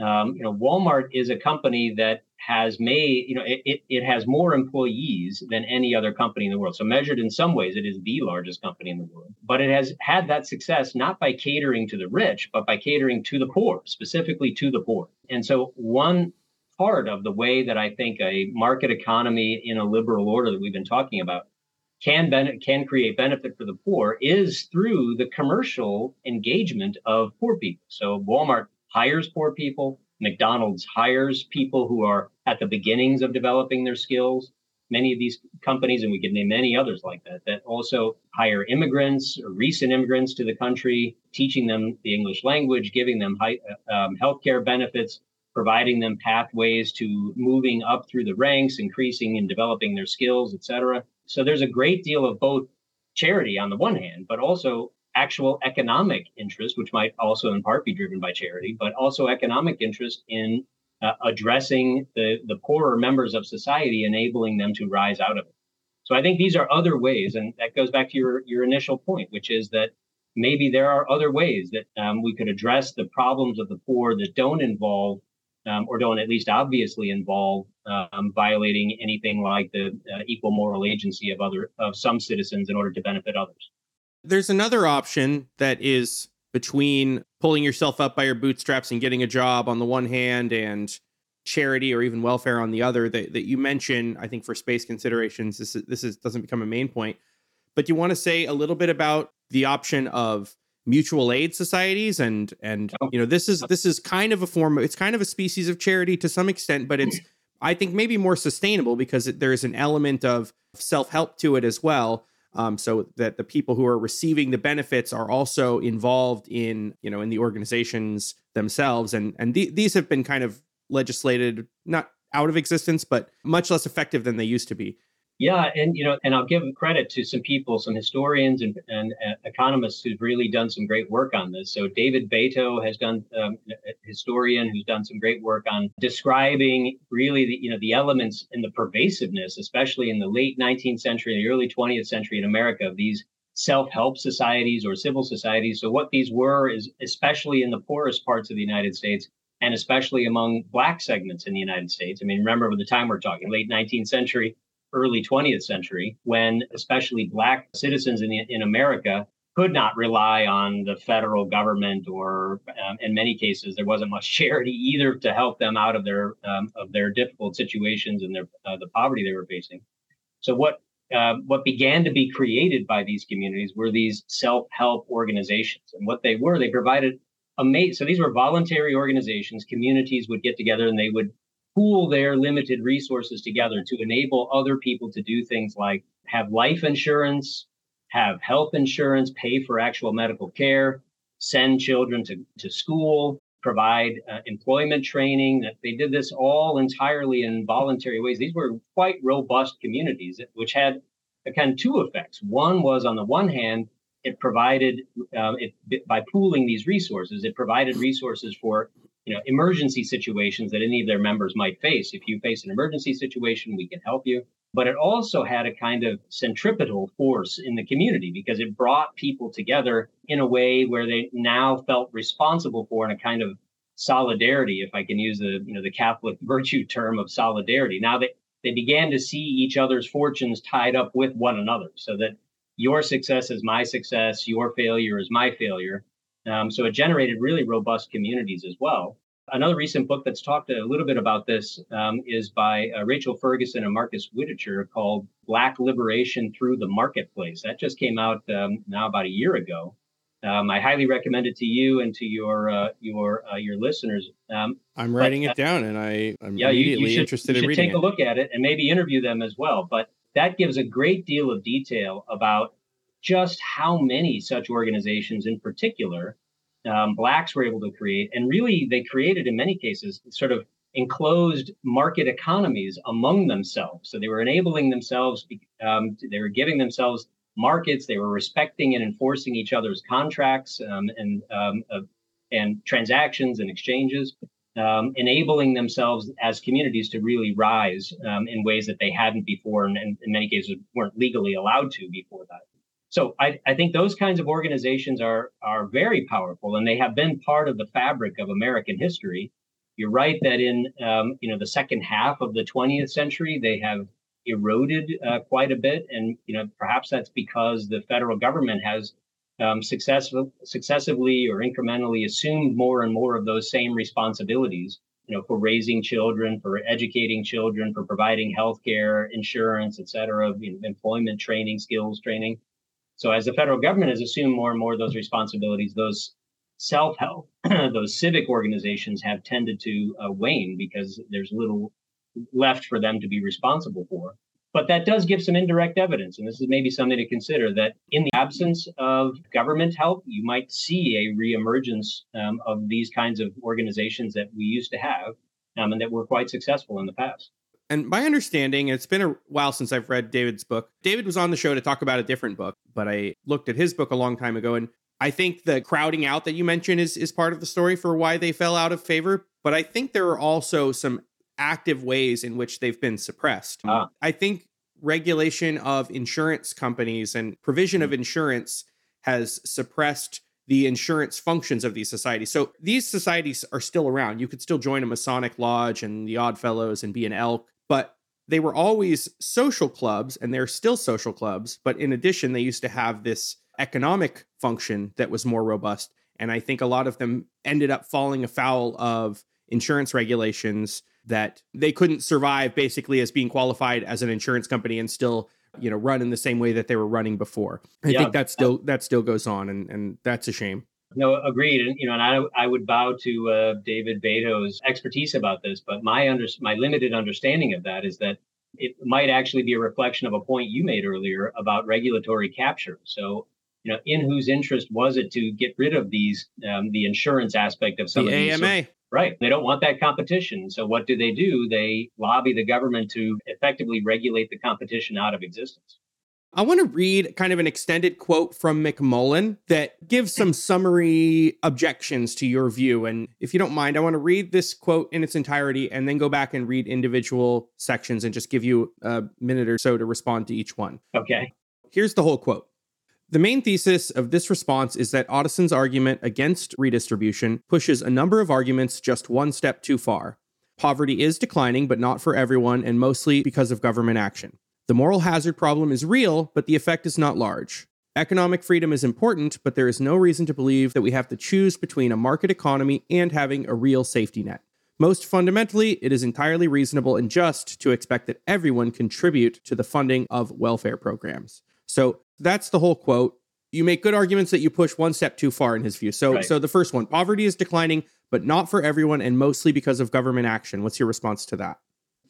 Um, you know, Walmart is a company that has made, you know, it, it, it, has more employees than any other company in the world. So measured in some ways, it is the largest company in the world. But it has had that success not by catering to the rich, but by catering to the poor, specifically to the poor. And so one part of the way that I think a market economy in a liberal order that we've been talking about can ben- can create benefit for the poor is through the commercial engagement of poor people. So Walmart hires poor people, McDonald's hires people who are at the beginnings of developing their skills. Many of these companies, and we could name many others like that, that also hire immigrants or recent immigrants to the country, teaching them the English language, giving them high, um, healthcare benefits, providing them pathways to moving up through the ranks, increasing and developing their skills, et cetera. So there's a great deal of both charity on the one hand, but also actual economic interest, which might also in part be driven by charity, but also economic interest in uh, addressing the, the poorer members of society, enabling them to rise out of it. So I think these are other ways, and that goes back to your, your initial point, which is that maybe there are other ways that um, we could address the problems of the poor that don't involve um, or don't at least obviously involve um, violating anything like the uh, equal moral agency of other of some citizens in order to benefit others. There's another option that is between pulling yourself up by your bootstraps and getting a job on the one hand and charity or even welfare on the other that, that you mention i think for space considerations this is, this is doesn't become a main point but you want to say a little bit about the option of mutual aid societies and and oh. you know this is this is kind of a form it's kind of a species of charity to some extent but it's *clears throat* i think maybe more sustainable because there's an element of self-help to it as well um, so that the people who are receiving the benefits are also involved in you know in the organizations themselves. And and th- these have been kind of legislated not out of existence but much less effective than they used to be yeah, and you know, and I'll give credit to some people, some historians and, and uh, economists who've really done some great work on this. So David Beito has done um, a historian who's done some great work on describing really the you know the elements and the pervasiveness, especially in the late 19th century and the early 20th century in America, of these self-help societies or civil societies. So what these were is especially in the poorest parts of the United States and especially among black segments in the United States. I mean, remember the time we're talking, late 19th century early 20th century when especially black citizens in, the, in America could not rely on the federal government or um, in many cases there wasn't much *laughs* charity either to help them out of their um, of their difficult situations and their uh, the poverty they were facing. So what uh, what began to be created by these communities were these self-help organizations. And what they were they provided amazing so these were voluntary organizations. Communities would get together and they would pool their limited resources together to enable other people to do things like have life insurance, have health insurance, pay for actual medical care, send children to, to school, provide uh, employment training. That they did this all entirely in voluntary ways. These were quite robust communities, which had a kind of two effects. One was, on the one hand, it provided um, it, by pooling these resources, it provided resources for you know emergency situations that any of their members might face. If you face an emergency situation we can help you. But it also had a kind of centripetal force in the community because it brought people together in a way where they now felt responsible for in a kind of solidarity if i can use the you know the catholic *laughs* virtue term of solidarity. Now they they began to see each other's fortunes tied up with one another so that your success is my success your failure is my failure um, so it generated really robust communities as well. Another recent book that's talked a little bit about this um, is by uh, Rachel Ferguson and Marcus Witcher called Black Liberation Through the Marketplace. That just came out um, now about a year ago. Um, I highly recommend it to you and to your uh, your uh, your listeners. Um, I'm writing but, it down, and I, am yeah, immediately you, you should, interested you in reading. Take a look at it and maybe interview them as well. But that gives a great deal of detail about just how many such organizations in particular um, blacks were able to create. And really, they created, in many cases, sort of enclosed market economies among themselves. So they were enabling themselves, um, they were giving themselves markets, they were respecting and enforcing each other's contracts um, and, um, uh, and transactions and exchanges. Um, enabling themselves as communities to really rise um, in ways that they hadn't before, and, and in many cases weren't legally allowed to before that. So I, I think those kinds of organizations are are very powerful, and they have been part of the fabric of American history. You're right that in um, you know the second half of the 20th century they have eroded uh, quite a bit, and you know perhaps that's because the federal government has um, successively or incrementally assumed more and more of those same responsibilities you know, for raising children, for educating children, for providing health care, insurance, et cetera, you know, employment training, skills training. So as the federal government has assumed more and more of those responsibilities, those self-help, *clears throat* those civic organizations have tended to uh, wane because there's little left for them to be responsible for. But that does give some indirect evidence, and this is maybe something to consider that in the absence of government help, you might see a reemergence um, of these kinds of organizations that we used to have um, and that were quite successful in the past. And my understanding, it's been a while since I've read David's book. David was on the show to talk about a different book, but I looked at his book a long time ago. And I think the crowding out that you mentioned is, is part of the story for why they fell out of favor. But I think there are also some active ways in which they've been suppressed. Ah. I think regulation of insurance companies and provision of hmm. insurance has suppressed the insurance functions of these societies. So these societies are still around. You could still join a Masonic lodge and the Odd Fellows and be an elk, but they were always social clubs and they're still social clubs. But in addition, they used to have this economic function that was more robust. And I think a lot of them ended up falling afoul of insurance regulations that they couldn't survive basically as being qualified as an insurance company and still you know run in the same way that they were running before i yeah. think that still that still goes on and and that's a shame no agreed and you know and i i would bow to uh, david beito's expertise about this but my under my limited understanding of that is that it might actually be a reflection of a point you made earlier about regulatory capture so you know, in whose interest was it to get rid of these um, the insurance aspect of some the of AMA? These, Right. They don't want that competition. So what do they do? They lobby the government to effectively regulate the competition out of existence. I want to read kind of an extended quote from McMullen that gives some summary objections to your view. And if you don't mind, I want to read this quote in its entirety and then go back and read individual sections and just give you a minute or so to respond to each one. Okay. Here's the whole quote the main thesis of this response is that Otteson's argument against redistribution pushes a number of arguments just one step too far. Poverty is declining, but not for everyone, and mostly because of government action. The moral hazard problem is real, but the effect is not large. Economic freedom is important, but there is no reason to believe that we have to choose between a market economy and having a real safety net. Most fundamentally, it is entirely reasonable and just to expect that everyone contribute to the funding of welfare programs. So that's the whole quote. You make good arguments that you push one step too far in his view. So, right. so the first one, poverty is declining, but not for everyone, and mostly because of government action. What's your response to that?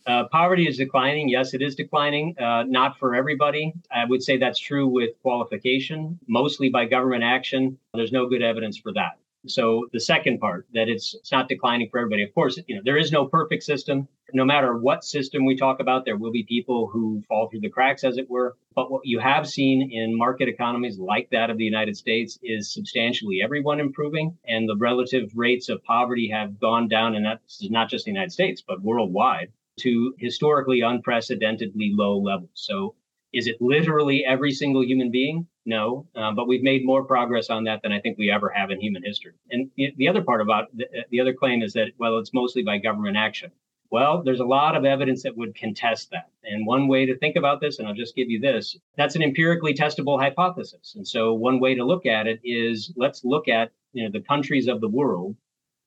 Uh, poverty is declining. Yes, it is declining. Uh, not for everybody. I would say that's true with qualification, mostly by government action. There's no good evidence for that. So the second part that it's it's not declining for everybody. Of course, you know there is no perfect system. No matter what system we talk about, there will be people who fall through the cracks, as it were. But what you have seen in market economies like that of the United States is substantially everyone improving, and the relative rates of poverty have gone down, and that's not just the United States, but worldwide to historically unprecedentedly low levels. So is it literally every single human being? No, um, but we've made more progress on that than I think we ever have in human history. And the other part about the, the other claim is that, well, it's mostly by government action. Well, there's a lot of evidence that would contest that. And one way to think about this, and I'll just give you this that's an empirically testable hypothesis. And so, one way to look at it is let's look at you know, the countries of the world,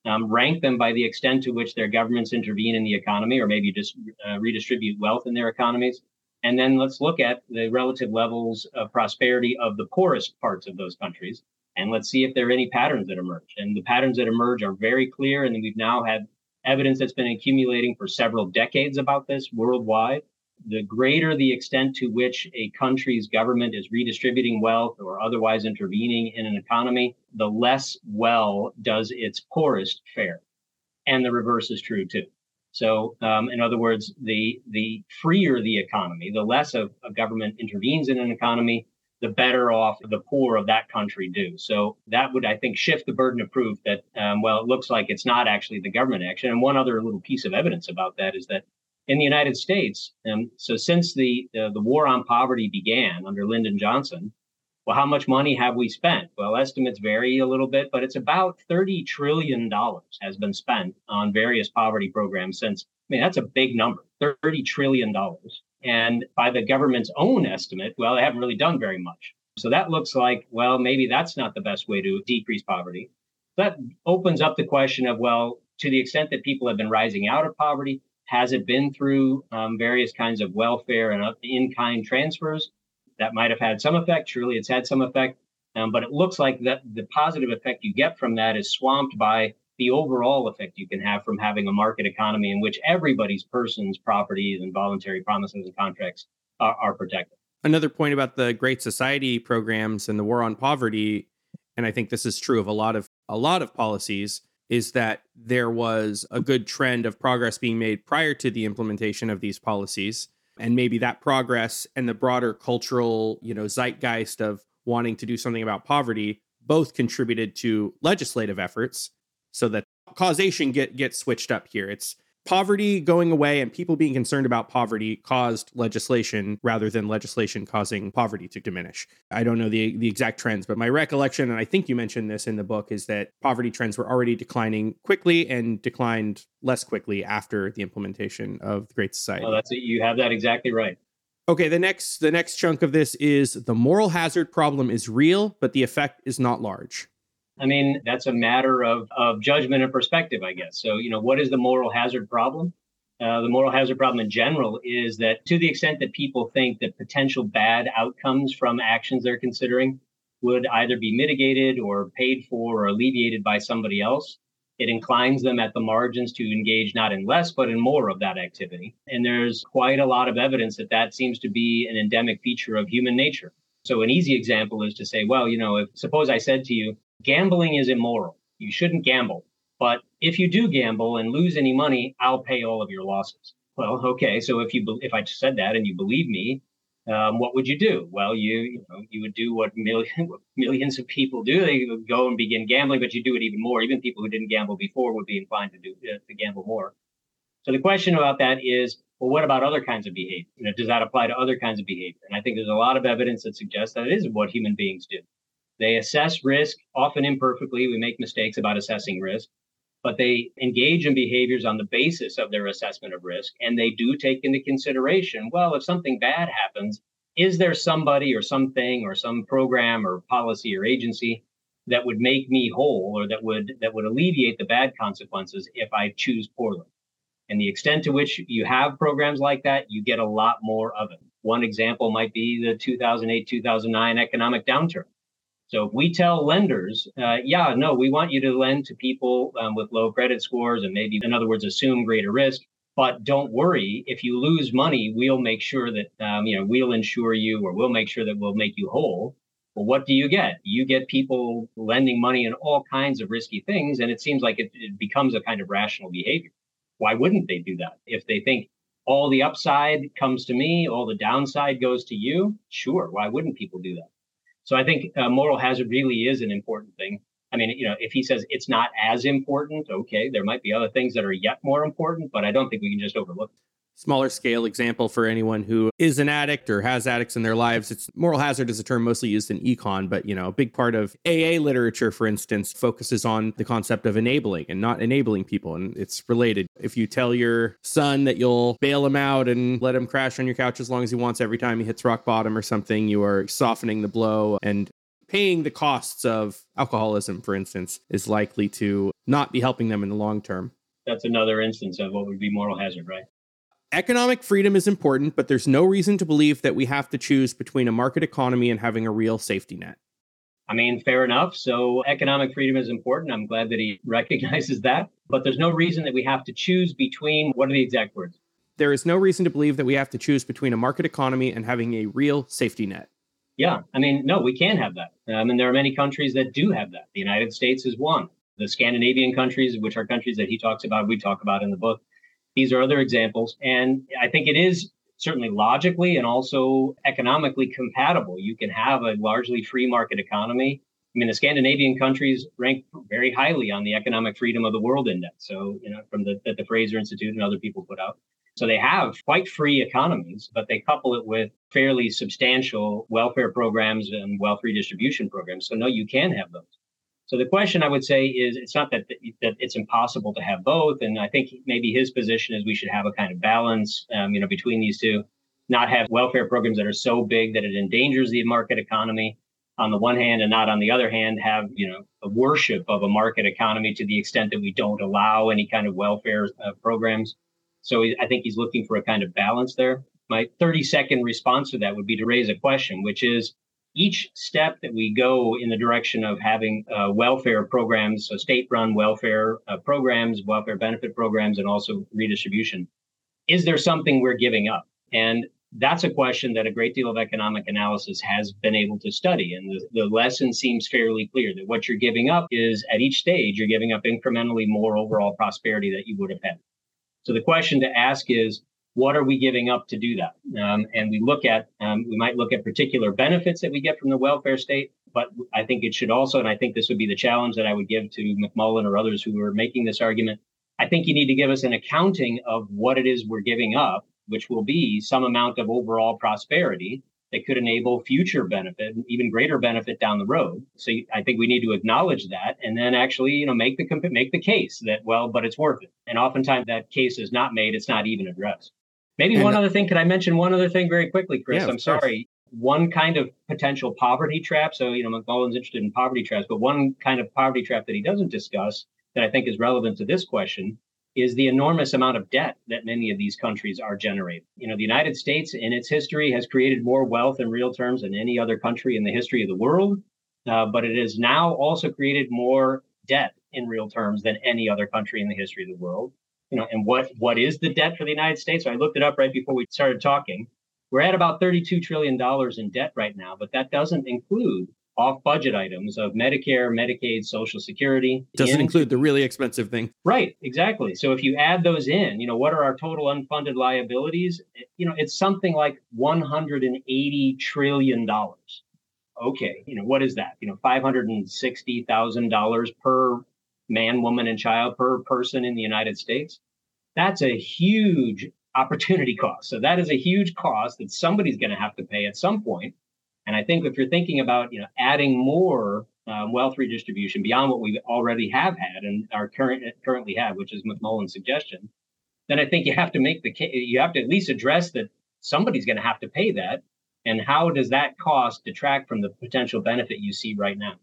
um, rank them by the extent to which their governments intervene in the economy or maybe just uh, redistribute wealth in their economies and then let's look at the relative levels of prosperity of the poorest parts of those countries. And let's see if there are any patterns that emerge. And the patterns that emerge are very clear. And we've now had evidence that's been accumulating for several decades about this worldwide. The greater the extent to which a country's government is redistributing wealth or otherwise intervening in an economy, the less well does its poorest fare. And the reverse is true too. So, um, in other words, the the freer the economy, the less of a government intervenes in an economy, the better off the poor of that country do. So that would, I think, shift the burden of proof that, um, well, it looks like it's not actually the government action. And one other little piece of evidence about that is that in the United States, um, so since the, the the war on poverty began under Lyndon Johnson, well, how much money have we spent? Well, estimates vary a little bit, but it's about $30 trillion has been spent on various poverty programs since. I mean, that's a big number $30 trillion. And by the government's own estimate, well, they haven't really done very much. So that looks like, well, maybe that's not the best way to decrease poverty. That opens up the question of, well, to the extent that people have been rising out of poverty, has it been through um, various kinds of welfare and in kind transfers? That might have had some effect. Surely it's had some effect. Um, but it looks like that the positive effect you get from that is swamped by the overall effect you can have from having a market economy in which everybody's persons, properties, and voluntary promises and contracts are, are protected. Another point about the Great Society programs and the war on poverty, and I think this is true of a lot of a lot of policies, is that there was a good trend of progress being made prior to the implementation of these policies and maybe that progress and the broader cultural you know zeitgeist of wanting to do something about poverty both contributed to legislative efforts so that causation get gets switched up here. It's poverty going away and people being concerned about poverty caused legislation rather than legislation causing poverty to diminish. I don't know the the exact trends, but my recollection and I think you mentioned this in the book is that poverty trends were already declining quickly and declined less quickly after the implementation of the Great Society. Well, that's it. You have that exactly right. Okay, the next the next chunk of this is the moral hazard problem is real, but the effect is not large. I mean, that's a matter of, of judgment and perspective, I guess. So, you know, what is the moral hazard problem? Uh, the moral hazard problem in general is that to the extent that people think that potential bad outcomes from actions they're considering would either be mitigated or paid for or alleviated by somebody else, it inclines them at the margins to engage not in less, but in more of that activity. And there's quite a lot of evidence that that seems to be an endemic feature of human nature. So, an easy example is to say, well, you know, if suppose I said to you, Gambling is immoral. You shouldn't gamble. But if you do gamble and lose any money, I'll pay all of your losses. Well, okay. So if you if I said that and you believe me, um, what would you do? Well, you you know you would do what, what millions of people do. They would go and begin gambling, but you do it even more. Even people who didn't gamble before would be inclined to do uh, to gamble more. So the question about that is, well, what about other kinds of behavior? You know, does that apply to other kinds of behavior? And I think there's a lot of evidence that suggests that it is what human beings do. They assess risk, often imperfectly. We make mistakes about assessing risk, but they engage in behaviors on the basis of their assessment of risk. And they do take into consideration well, if something bad happens, is there somebody or something or some program or policy or agency that would make me whole or that would that would alleviate the bad consequences if I choose poorly? And the extent to which you have programs like that, you get a lot more of it. One example might be the 2008 2009 economic downturn. So if we tell lenders, uh, yeah, no, we want you to lend to people um, with low credit scores and maybe, in other words, assume greater risk. But don't worry, if you lose money, we'll make sure that, um, you know, we'll insure you or we'll make sure that we'll make you whole. Well, what do you get? You get people lending money in all kinds of risky things. And it seems like it, it becomes a kind of rational behavior. Why wouldn't they do that? If they think all the upside comes to me, all the downside goes to you, sure. Why wouldn't people do that? So I think uh, moral hazard really is an important thing. I mean, you know, if he says it's not as important, okay, there might be other things that are yet more important, but I don't think we can just overlook. Smaller scale example for anyone who is an addict or has addicts in their lives. It's moral hazard is a term mostly used in econ, but you know, a big part of AA literature, for instance, focuses on the concept of enabling and not enabling people. And it's related. If you tell your son that you'll bail him out and let him crash on your couch as long as he wants every time he hits rock bottom or something, you are softening the blow and paying the costs of alcoholism, for instance, is likely to not be helping them in the long term. That's another instance of what would be moral hazard, right? Economic freedom is important, but there's no reason to believe that we have to choose between a market economy and having a real safety net. I mean, fair enough. So, economic freedom is important. I'm glad that he *laughs* recognizes that. But there's no reason that we have to choose between what are the exact words? There is no reason to believe that we have to choose between a market economy and having a real safety net. Yeah. I mean, no, we can have that. Um, mean, there are many countries that do have that. The United States is one. The Scandinavian countries, which are countries that he talks about, we talk about in the book, these are other examples. And I think it is certainly logically and also economically compatible. You can have a largely free market economy. I mean, the Scandinavian countries rank very highly on the Economic Freedom of the World Index. So, you know, from the that the Fraser Institute and other people put out. So they have quite free economies, but they couple it with fairly substantial welfare programs and wealth redistribution programs. So no, you can have those. So the question I would say is, it's not that that it's impossible to have both, and I think maybe his position is we should have a kind of balance, um, you know, between these two, not have welfare programs that are so big that it endangers the market economy, on the one hand and not on the other hand have you know a worship of a market economy to the extent that we don't allow any kind of welfare uh, programs. So i think he's looking for a kind of balance there. My 30 second response to that would be to raise a question which is each step that we go in the direction of having uh, welfare programs so state run welfare uh, programs welfare benefit programs and also redistribution is there something we're giving up and that's a question that a great deal of economic analysis has been able to study. And the, the lesson seems fairly clear that what you're giving up is at each stage, you're giving up incrementally more overall prosperity that you would have had. So the question to ask is, what are we giving up to do that? Um, and we look at, um, we might look at particular benefits that we get from the welfare state, but I think it should also, and I think this would be the challenge that I would give to McMullen or others who are making this argument. I think you need to give us an accounting of what it is we're giving up which will be some amount of overall prosperity that could enable future benefit, even greater benefit down the road. So I think we need to acknowledge that and then actually, you know, make the make the case that well, but it's worth it. And oftentimes that case is not made; it's not even addressed. Maybe and one other thing. Can I mention one other thing very quickly, Chris? Yeah, I'm sorry. One kind of potential poverty trap. So you know, McMullen's interested in poverty traps, but one kind of poverty trap that he doesn't discuss that I think is relevant to this question is the enormous amount of debt that many of these countries are generating. You know, the United States in its history has created more wealth in real terms than any other country in the history of the world, uh, but it has now also created more debt in real terms than any other country in the history of the world. You know, and what what is the debt for the United States? So I looked it up right before we started talking. We're at about 32 trillion dollars in debt right now, but that doesn't include off budget items of Medicare, Medicaid, Social Security. Doesn't include the really expensive thing. Right, exactly. So if you add those in, you know, what are our total unfunded liabilities? Eh, you know, it's something like $180 trillion. Okay, you know, what is that? You know, $560,000 per man, woman, and child per person in the United States. That's a huge opportunity cost. So that is a huge cost that somebody's going to have to pay at some point. and I think if you're thinking about you know adding more um, wealth redistribution beyond what we already have had and are current currently have, which is McMullen's suggestion, then I think you have to make the you have to at least address that somebody's going to have to pay that, and how does that cost detract from the potential benefit you see right now?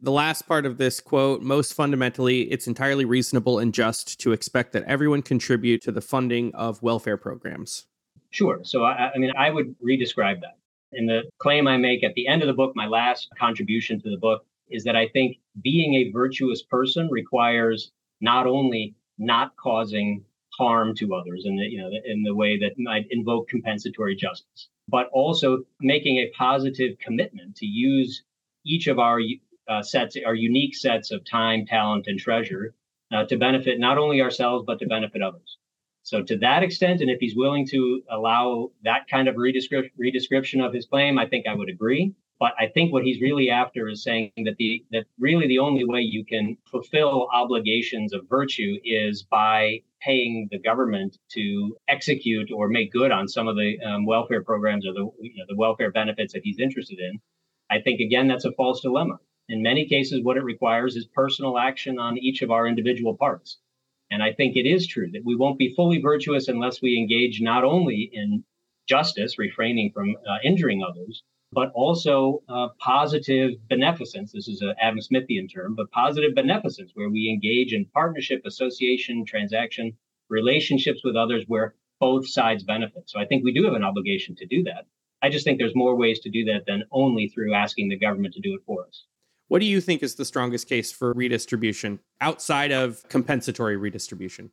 The last part of this quote most fundamentally, it's entirely reasonable and just to expect that everyone contribute to the funding of welfare programs. Sure. So, I, I mean, I would re-describe that. And the claim I make at the end of the book, my last contribution to the book, is that I think being a virtuous person requires not only not causing harm to others in the you know in the way that might invoke compensatory justice, but also making a positive commitment to use each of our uh, sets, our unique sets of time, talent, and treasure uh, to benefit not only ourselves but to benefit others. So to that extent, and if he's willing to allow that kind of redescription, redescription of his claim, I think I would agree. But I think what he's really after is saying that the that really the only way you can fulfill obligations of virtue is by paying the government to execute or make good on some of the um, welfare programs or the you know, the welfare benefits that he's interested in. I think again that's a false dilemma. In many cases, what it requires is personal action on each of our individual parts. And I think it is true that we won't be fully virtuous unless we engage not only in justice, refraining from uh, injuring others, but also uh, positive beneficence. This is an Adam Smithian term, but positive beneficence, where we engage in partnership, association, transaction, relationships with others where both sides benefit. So I think we do have an obligation to do that. I just think there's more ways to do that than only through asking the government to do it for us. What do you think is the strongest case for redistribution outside of compensatory redistribution?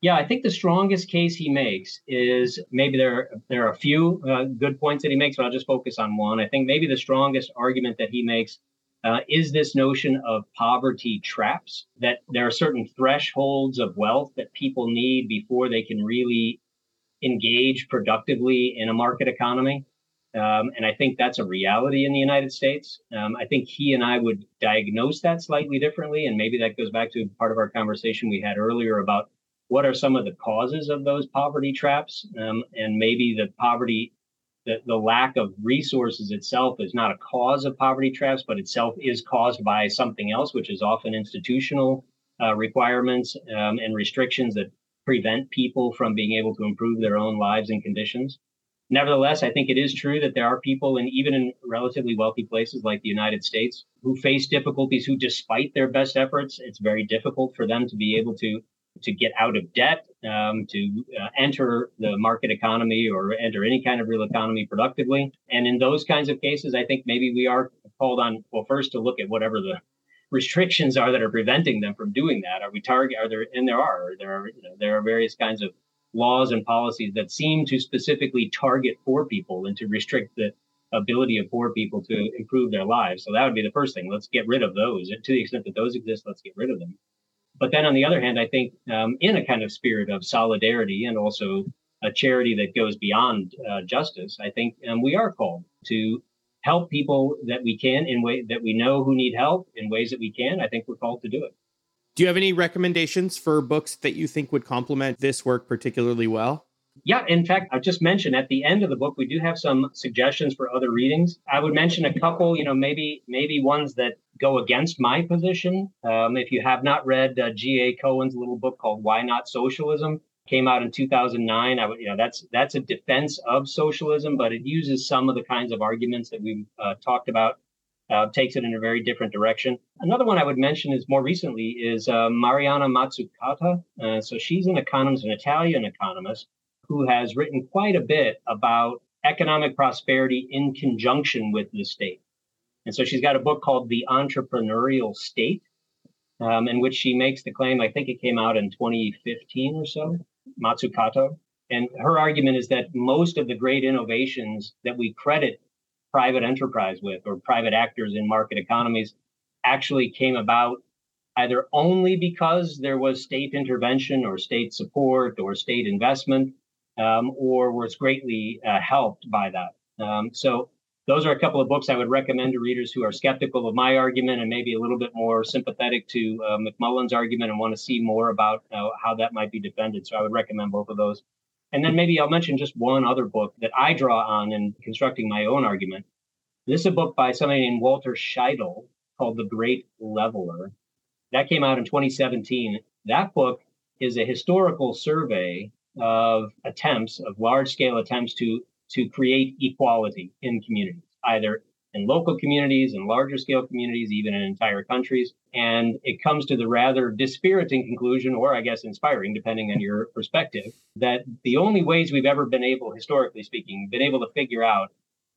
Yeah, I think the strongest case he makes is maybe there there are a few uh, good points that he makes, but I'll just focus on one. I think maybe the strongest argument that he makes uh, is this notion of poverty traps. That there are certain thresholds of wealth that people need before they can really engage productively in a market economy. Um, and I think that's a reality in the United States. Um, I think he and I would diagnose that slightly differently. And maybe that goes back to part of our conversation we had earlier about what are some of the causes of those poverty traps. Um, and maybe the poverty, the, the lack of resources itself is not a cause of poverty traps, but itself is caused by something else, which is often institutional uh, requirements um, and restrictions that prevent people from being able to improve their own lives and conditions. Nevertheless, I think it is true that there are people, and even in relatively wealthy places like the United States, who face difficulties. Who, despite their best efforts, it's very difficult for them to be able to to get out of debt, um, to uh, enter the market economy or enter any kind of real economy productively. And in those kinds of cases, I think maybe we are called on well first to look at whatever the restrictions are that are preventing them from doing that. Are we target? Are there? And there are. There are. You know, there are various kinds of laws and policies that seem to specifically target poor people and to restrict the ability of poor people to improve their lives. So that would be the first thing. Let's get rid of those. To the extent that those exist, let's get rid of them. But then on the other hand, I think um, in a kind of spirit of solidarity and also a charity that goes beyond uh, justice, I think um, we are called to help people that we can in way that we know who need help in ways that we can. I think we're called to do it. Do you have any recommendations for books that you think would complement this work particularly well? Yeah, in fact, I just mentioned at the end of the book we do have some suggestions for other readings. I would mention a couple, you know, maybe maybe ones that go against my position. Um, if you have not read uh, G.A. Cohen's little book called "Why Not Socialism," came out in 2009. I would, you know, that's that's a defense of socialism, but it uses some of the kinds of arguments that we've uh, talked about uh, takes it in a very different direction. Another one I would mention is more recently is uh, Mariana Mazzucato. Uh, so she's an economist, an Italian economist, who has written quite a bit about economic prosperity in conjunction with the state. And so she's got a book called The Entrepreneurial State, um, in which she makes the claim, I think it came out in 2015 or so, Mazzucato. And her argument is that most of the great innovations that we credit private enterprise with or private actors in market economies actually came about either only because there was state intervention or state support or state investment, um, or was greatly uh, helped by that. Um, so, those are a couple of books I would recommend to readers who are skeptical of my argument and maybe a little bit more sympathetic to uh, McMullen's argument and want to see more about uh, how that might be defended. So, I would recommend both of those. And then maybe I'll mention just one other book that I draw on in constructing my own argument. This is a book by somebody named Walter Scheidel called The Great Leveler. That came out in 2017. That book is a historical survey of attempts, of large scale attempts to, to create equality in communities, either in local communities and larger scale communities, even in entire countries. And it comes to the rather dispiriting conclusion, or I guess inspiring, depending on your perspective, that the only ways we've ever been able, historically speaking, been able to figure out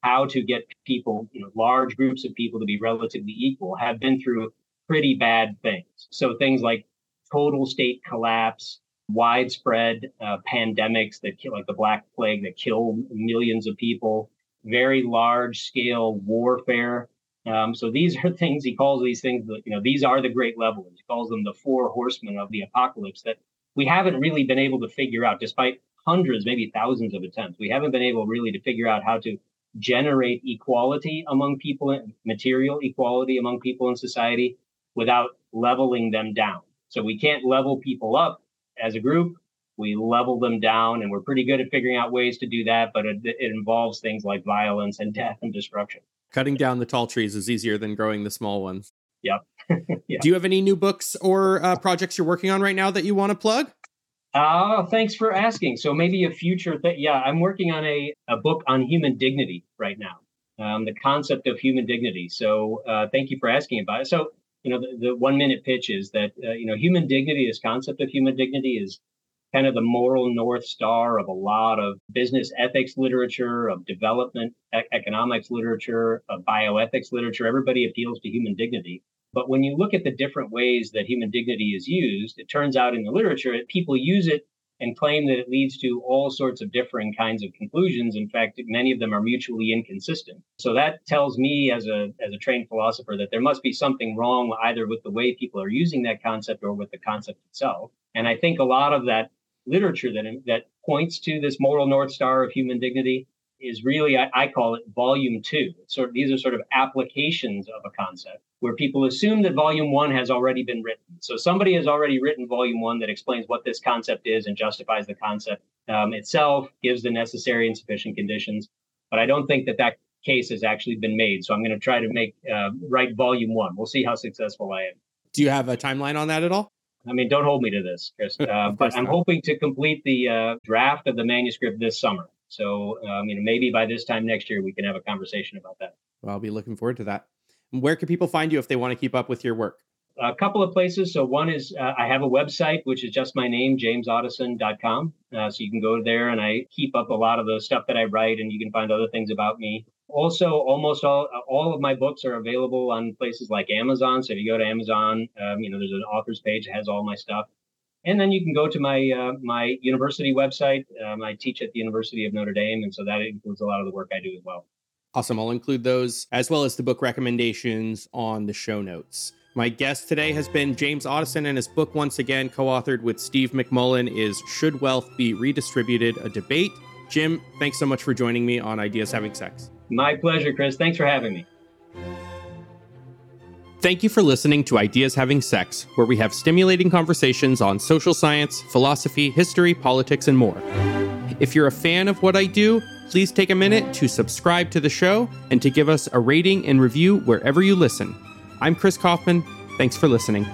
how to get people, you know, large groups of people to be relatively equal have been through pretty bad things. So things like total state collapse, widespread uh, pandemics that like the Black Plague that killed millions of people, very large scale warfare. Um, so these are *laughs* things he calls these things, you know, these are the great levelers. He calls them the four horsemen of the apocalypse that we haven't really been able to figure out, despite hundreds, maybe thousands of attempts. We haven't been able really to figure out how to generate equality among people, and material equality among people in society without leveling them down. So we can't level people up as a group. We level them down, and we're pretty good at figuring out ways to do that, but it, it involves things like violence and death and destruction. Cutting down the tall trees is easier than growing the small ones. Yep. *laughs* yeah. Do you have any new books or uh, projects you're working on right now that you want to plug? Oh, thanks for asking. So maybe a future thing. Yeah, I'm working on a, a book on human dignity right now, um, the concept of human dignity. So uh, thank you for asking about it. So, you know, the, the one minute pitch is that, uh, you know, human dignity, this concept of human dignity is kind of the moral north star of a lot of business ethics literature, of development e- economics literature, of bioethics literature. Everybody appeals to human dignity. But when you look at the different ways that human dignity is used, it turns out in the literature, that people use it and claim that it leads to all sorts of differing kinds of conclusions. In fact, many of them are mutually inconsistent. So that tells me as a as a trained philosopher that there must be something wrong either with the way people are using that concept or with the concept itself. And I think a lot of that literature that that points to this moral north star of human dignity is really I, I call it volume two. Of, these are sort of applications of a concept where people assume that volume one has already been written. So somebody has already written volume one that explains what this concept is and justifies the concept um, itself, gives the necessary and sufficient conditions. But I don't think that that case has actually been made. So I'm going to try to make uh, write volume one. We'll see how successful I am. Do you have a timeline on that at all? I mean, don't hold me to this, Chris. *laughs* Uh, but I'm hoping to complete the uh, draft of the manuscript this summer. So, um, you know, maybe by this time next year, we can have a conversation about that. Well, I'll be looking forward to that. Where can people find you if they want to keep up with your work? A couple of places. So one is uh, I have a website, which is just my name, jamesotteson.com. Uh, so you can go there and I keep up a lot of the stuff that I write and you can find other things about me. Also, almost all all of my books are available on places like Amazon. So if you go to Amazon, um, you know, there's an author's page that has all my stuff. And then you can go to my uh, my university website. Um, I teach at the University of Notre Dame, and so that includes a lot of the work I do as well. Awesome. I'll include those as well as the book recommendations on the show notes. My guest today has been James Otteson, and his book, once again co authored with Steve McMullen, is Should Wealth Be Redistributed? A Debate. Jim, thanks so much for joining me on Ideas Having Sex. My pleasure, Chris. Thanks for having me. Thank you for listening to Ideas Having Sex, where we have stimulating conversations on social science, philosophy, history, politics, and more. If you're a fan of what I do, please take a minute to subscribe to the show and to give us a rating and review wherever you listen. I'm Chris Kaufman. Thanks for listening.